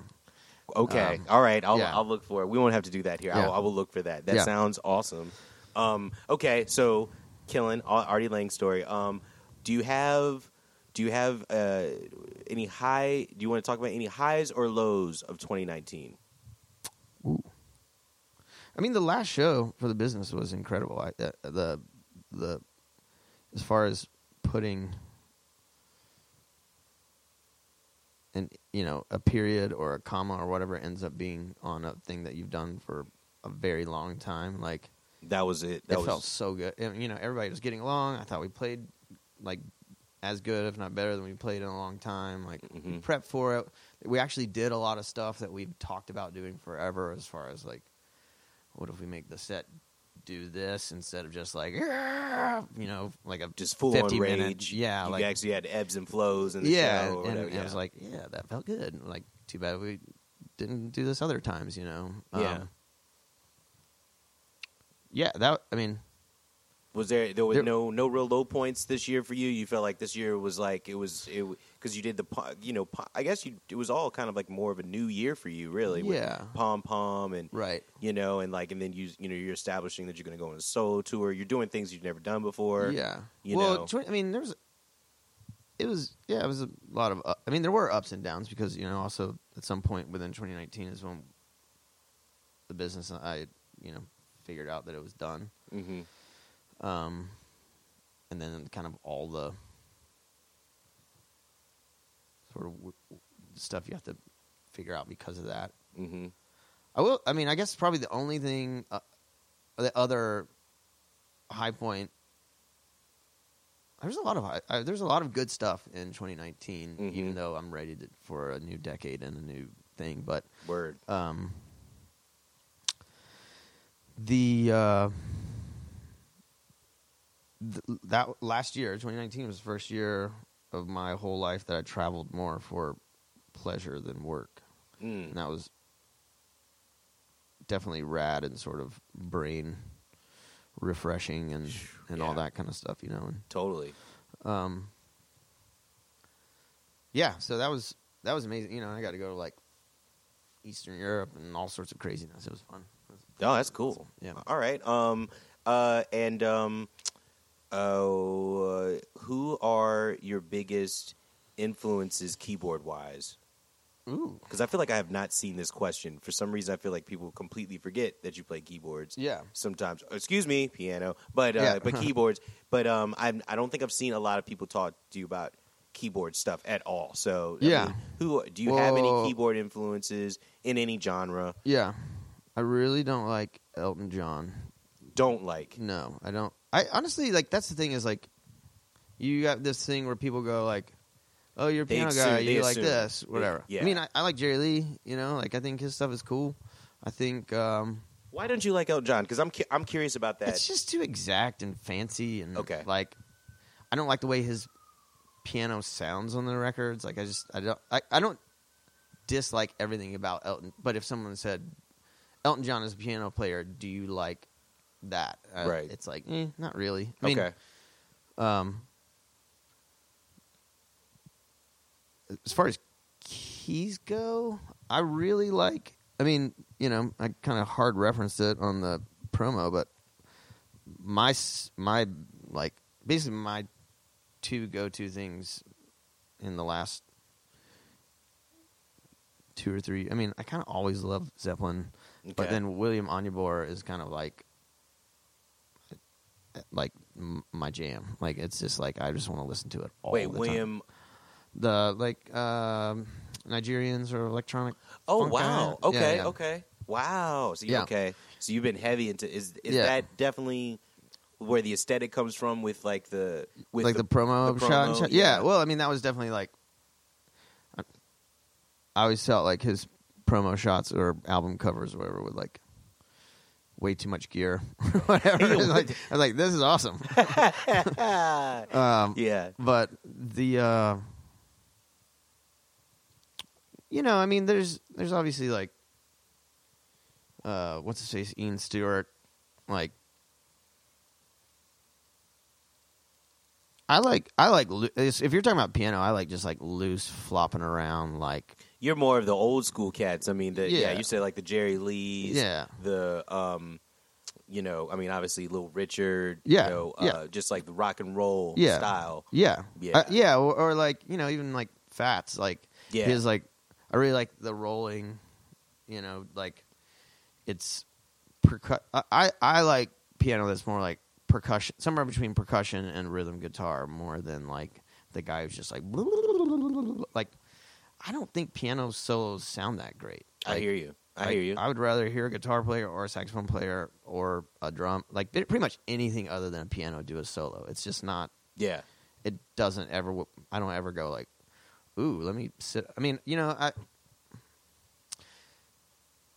Okay, Um, all right. I'll yeah. I'll look for it. We won't have to do that here. Yeah. I'll, I will look for that. That Yeah. sounds awesome. Um, okay, so killing Artie Lange story. Um, do you have do you have uh, any high? Do you want to talk about any highs or lows of 2019? Ooh. I mean, the last show for the business was incredible. I, uh, the the as far as putting an you know a period or a comma or whatever ends up being on a thing that you've done for a very long time. Like That was it. That it was felt so good. And, you know, everybody was getting along. I thought we played like as good, if not better, than we played in a long time. Like we Mhm. prepped for it. We actually did a lot of stuff that we've talked about doing forever. As far as like, what if we make the set do this instead of just like, you know, like a just full 50 on minute- rage. yeah, you like actually had ebbs and flows in the yeah, show. Or and, whatever. and I was like, yeah, that felt good. Like, too bad we didn't do this other times, you know. Yeah. Um, yeah, that. I mean, Was there there was There- no no real low points this year for you? You felt like this year was like it was it because you did the you know I guess you it was all kind of like more of a new year for you really. with Yeah. Palm Palm and right. you know and like and then you you know you're establishing that you're going to go on a solo tour. You're doing things you've never done before. yeah. you well, know. tw- I mean, there was. It was yeah, it was a lot of. Uh, I mean, there were ups and downs because you know also at some point within 2019 is when the business I you know figured out that it was done. hmm um, and then kind of all the sort of w- w- stuff you have to figure out because of that. hmm I will. I mean, I guess probably the only thing, uh, the other high point. There's a lot of high, uh, there's a lot of good stuff in 2019, Mhm. even though I'm ready to, for a new decade and a new thing. But Word. um, the, uh, th- that last year, 2019, was the first year of my whole life that I traveled more for pleasure than work, Mm. and that was definitely rad and sort of brain refreshing and and all that kind of stuff, you know. And Totally. um, yeah, so that was that was amazing. You know, I got to go to like Eastern Europe and all sorts of craziness. It was fun. It was- Oh, that's cool. Yeah. All right. Um. Uh. And um. Uh. Who are your biggest influences keyboard wise? Ooh. Because I feel like I have not seen this question. For some reason, I feel like people completely forget that you play keyboards. Yeah. Sometimes, excuse me, piano, but uh, Yeah. but keyboards. But um, I'm, I don't think I've seen a lot of people talk to you about keyboard stuff at all. So I Yeah. mean, who do you have any keyboard influences in any genre? Yeah. I really don't like Elton John. Don't like. No, I don't. I honestly like that's the thing is like you got this thing where people go like, "Oh, you're a piano assume- guy. You like this, whatever." Yeah. I mean, I, I like Jerry Lee. You know, like I think his stuff is cool. I think um, Why don't you like Elton John? Because I'm cu- I'm curious about that. it's just too exact and fancy and Okay. Like, I don't like the way his piano sounds on the records. Like, I just I don't I, I don't dislike everything about Elton. But if someone said Elton John is a piano player, do you like that? Uh, Right. It's like, eh, not really. I mean, okay. um, as far as keys go, I really like. I mean, you know, I kind of hard referenced it on the promo, but my my like basically my two go to things in the last two or three. I mean, I kind of always love Zeppelin, but then William Onyeabor is kind of like like m- my jam. Like it's just like I just want to listen to it all Wait, the time. William. the like um, Nigerians or electronic. Oh wow. guy. Okay. Yeah, yeah. Okay. Wow. So you, Yeah. okay. So you've been heavy into is is that definitely where the aesthetic comes from with like the with like the, promo, the shot. and promo, shot. Yeah. Well, I mean, that was definitely like. I, I always felt like his promo shots or album covers, or whatever, would like way too much gear, or whatever. Like, I was like, this is awesome. um, yeah. but the uh you know i mean there's there's obviously like uh what's his face ian stewart like i like i like if you're talking about piano i like just like loose flopping around like You're more of the old school cats. I mean, the, yeah. Yeah. you said like the Jerry Lees. Yeah. The um, you know, I mean, obviously Little Richard. Yeah, You know, yeah. uh, just like the rock and roll Yeah. style. yeah Yeah. Uh, yeah or, or like you know even like fats like Yeah. his like i really like the rolling you know like it's percu- I, I i like piano that's more like percussion somewhere between percussion and rhythm guitar more than like the guy who's just like like i don't think piano solos sound that great I Like, hear you. I hear you. I would rather hear a guitar player or a saxophone player or a drum, like pretty much anything other than a piano do a solo. It's just not. yeah. It doesn't ever. I don't ever go like, ooh, let me sit. I mean, you know, I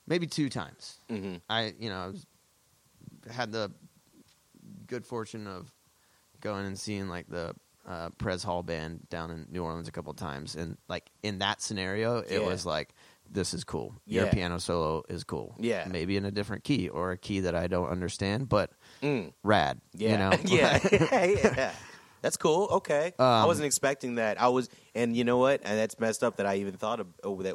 maybe two times. hmm I you know I was, had the good fortune of going and seeing like the uh, Prez Hall band down in New Orleans a couple times, and like in that scenario, it Yeah. was like this is cool. Your Yeah. piano solo is cool. Yeah. maybe in a different key or a key that I don't understand, but Mm. rad. Yeah. you know, yeah. yeah. That's cool. Okay. I Um, wasn't expecting that. I was, and you know what? And that's messed up that I even thought of oh, that.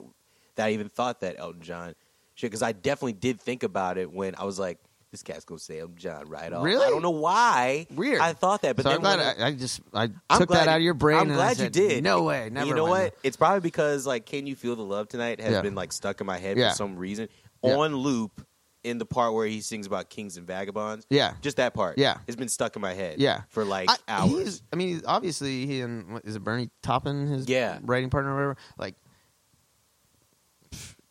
That I even thought that Elton John shit because I definitely did think about it when I was like, this cat's gonna say Elton John right off. Really? I don't know why. Weird. I thought that, but so then I'm glad I, I just I I'm took that out of your brain. I'm glad you did. No way, never. You know mind. what? It's probably because like "Can You Feel the Love Tonight" has Yeah. been like stuck in my head Yeah. for some reason Yeah. on loop in the part where he sings about kings and vagabonds. Yeah, Just that part. Yeah. it's been stuck in my head. Yeah. for like I, hours. I mean, obviously, he and what, is it Bernie Taupin, his Yeah. writing partner or whatever? Like,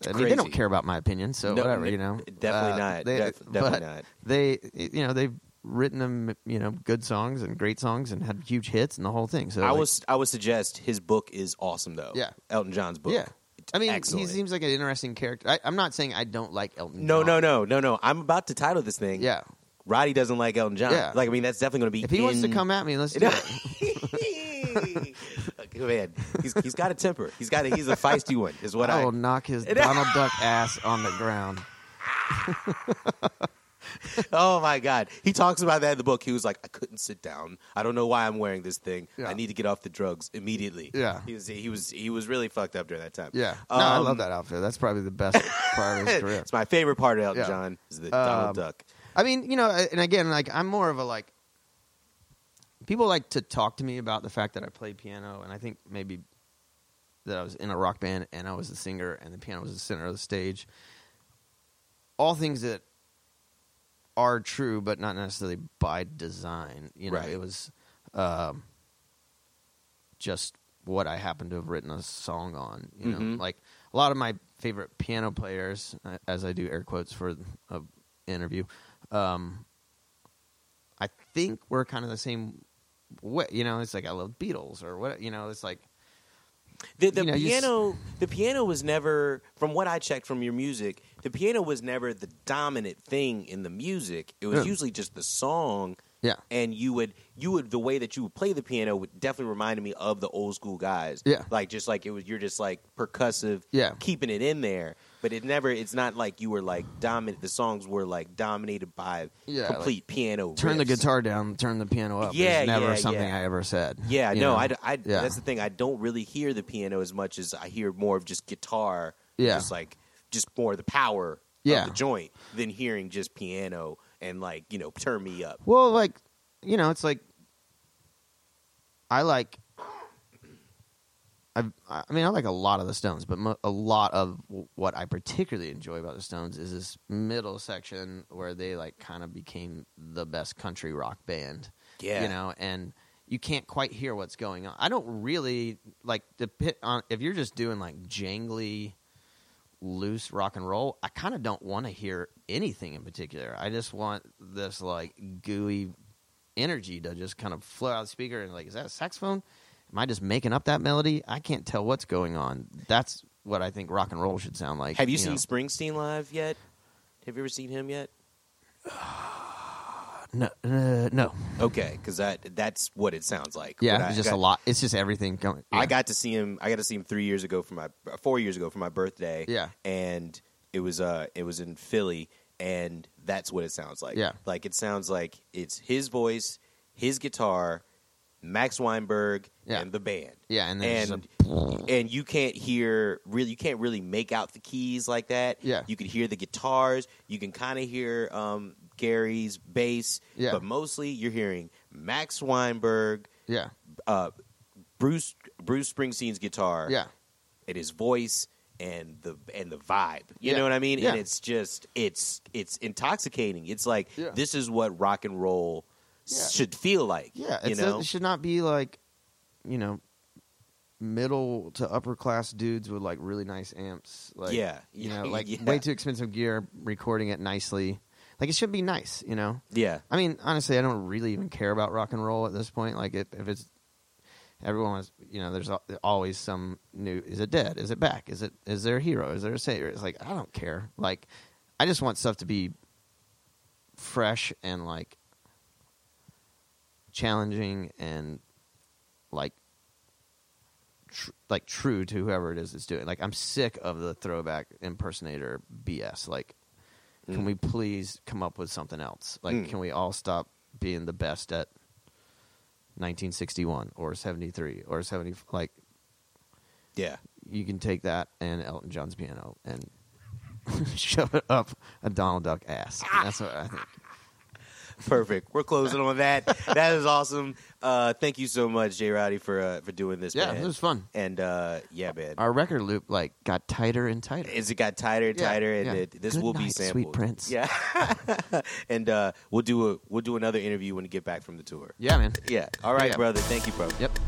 I mean, they don't care about my opinion, so No, whatever, you know. definitely Uh, not. They, Def- definitely not. They, you know, they've written them, you know, good songs and great songs and had huge hits and the whole thing. So I like, was I would suggest his book is awesome though. Yeah. Elton John's book. yeah. I mean, Excellent. he seems like an interesting character. I, I'm not saying I don't like Elton. No, John. no, no, no, no. I'm about to title this thing. Yeah, Roddy doesn't like Elton John. Yeah. Like I mean, that's definitely going to be. if he wants to come at me, let's do it. Man, he's he's got a temper. He's got a, he's a feisty one. Is what I I. will knock his Donald Duck ass on the ground. Oh my god, he talks about that in the book. He was like, I couldn't sit down. I don't know why I'm wearing this thing. Yeah. I need to get off the drugs immediately. Yeah. he was he was he was really fucked up during that time. Yeah, no, I Um, love that outfit. That's probably the best part of his career. It's my favorite part of Elton Yeah. John is the Donald Um, Duck. I mean, you know, and again, like I'm more of a like people like to talk to me about the fact that I play piano, and I think maybe that I was in a rock band and I was the singer and the piano was the center of the stage. All things that are true, but not necessarily by design. You know, Right. it was um, just what I happened to have written a song on. You know, Mhm. like a lot of my favorite piano players, uh, as I do air quotes for an interview. Um, I think we're kind of the same way. You know, it's like I love Beatles or what. You know, it's like The, the You know, s- piano, the piano was never, from what I checked from your music, the piano was never the dominant thing in the music. It was Yeah. usually just the song, yeah, and you would, you would, the way that you would play the piano would definitely reminded me of the old school guys. Yeah. like just like it was, you're just like percussive, Yeah. keeping it in there. But it never, it's not like you were like dominant. The songs were like dominated by Yeah, complete piano. turn the guitar down, turn the piano up. Yeah, is never yeah, something yeah. I ever said. Yeah, no, know? I, I- Yeah. that's the thing. I don't really hear the piano as much as I hear more of just guitar. Yeah. just like just more of the power Yeah. of the joint than hearing just piano and like you know turn me up. Well, like you know, it's like I like. I've, I mean, I like a lot of the Stones, but mo- a lot of w- what I particularly enjoy about the Stones is this middle section where they like kind of became the best country rock band. Yeah. you know, and you can't quite hear what's going on. I don't really like the pit on if you're just doing like jangly, loose rock and roll. I kind of don't want to hear anything in particular. I just want this like gooey energy to just kind of flow out of the speaker and like, is that a saxophone? Am I just making up that melody? I can't tell what's going on. That's what I think rock and roll should sound like. Have you, seen know. Springsteen live yet? Have you ever seen him yet? No, uh, no. Okay, because that that's what it sounds like. Yeah, When I it's just got- a lot. It's just everything going. I got to see him. I got to see him three years ago for my four years ago for my birthday. Yeah. and it was uh it was in Philly, and that's what it sounds like. Yeah. like it sounds like it's his voice, his guitar, Max Weinberg, Yeah. and the band. Yeah, and and just and you can't hear really you can't really make out the keys like that. Yeah. you can hear the guitars. You can kind of hear um, Gary's bass. Yeah. but mostly you're hearing Max Weinberg, yeah, uh, Bruce Bruce Springsteen's guitar, yeah. and his voice and the and the vibe. You Yeah. know what I mean? Yeah. And it's just it's it's intoxicating. It's like Yeah. this is what rock and roll Yeah. should feel like. Yeah, you know. it should not be like, you know, middle to upper class dudes with like really nice amps. Like, Yeah, you know, like yeah. way too expensive gear, recording it nicely. Like it should be nice, you know. yeah, I mean, honestly, I don't really even care about rock and roll at this point. Like, if, if it's everyone was, you know, there's always some new. Is it dead? Is it back? Is it? Is there a hero? Is there a savior? It's like I don't care. Like, I just want stuff to be fresh and like challenging and like tr- like true to whoever it is that's doing. Like, I'm sick of the throwback impersonator BS. Like, can Mm. we please come up with something else? Like, Mm. can we all stop being the best at 1961 or 73 or 70? Like, yeah. you can take that and Elton John's piano and shove it up a Donald Duck ass. That's what I think. Perfect. We're closing on that. That is awesome. Uh, thank you so much, J. Roddy, for uh, for doing this. Yeah, man. it was fun. And uh, yeah, man. Our record loop like got tighter and tighter. As it got tighter and Yeah, tighter, and yeah. it, this Good will be night, sampled. sweet prince. Yeah, and uh, we'll do a we'll do another interview when we get back from the tour. Yeah, man. Yeah. All right, Yeah. brother. Thank you, bro. Yep.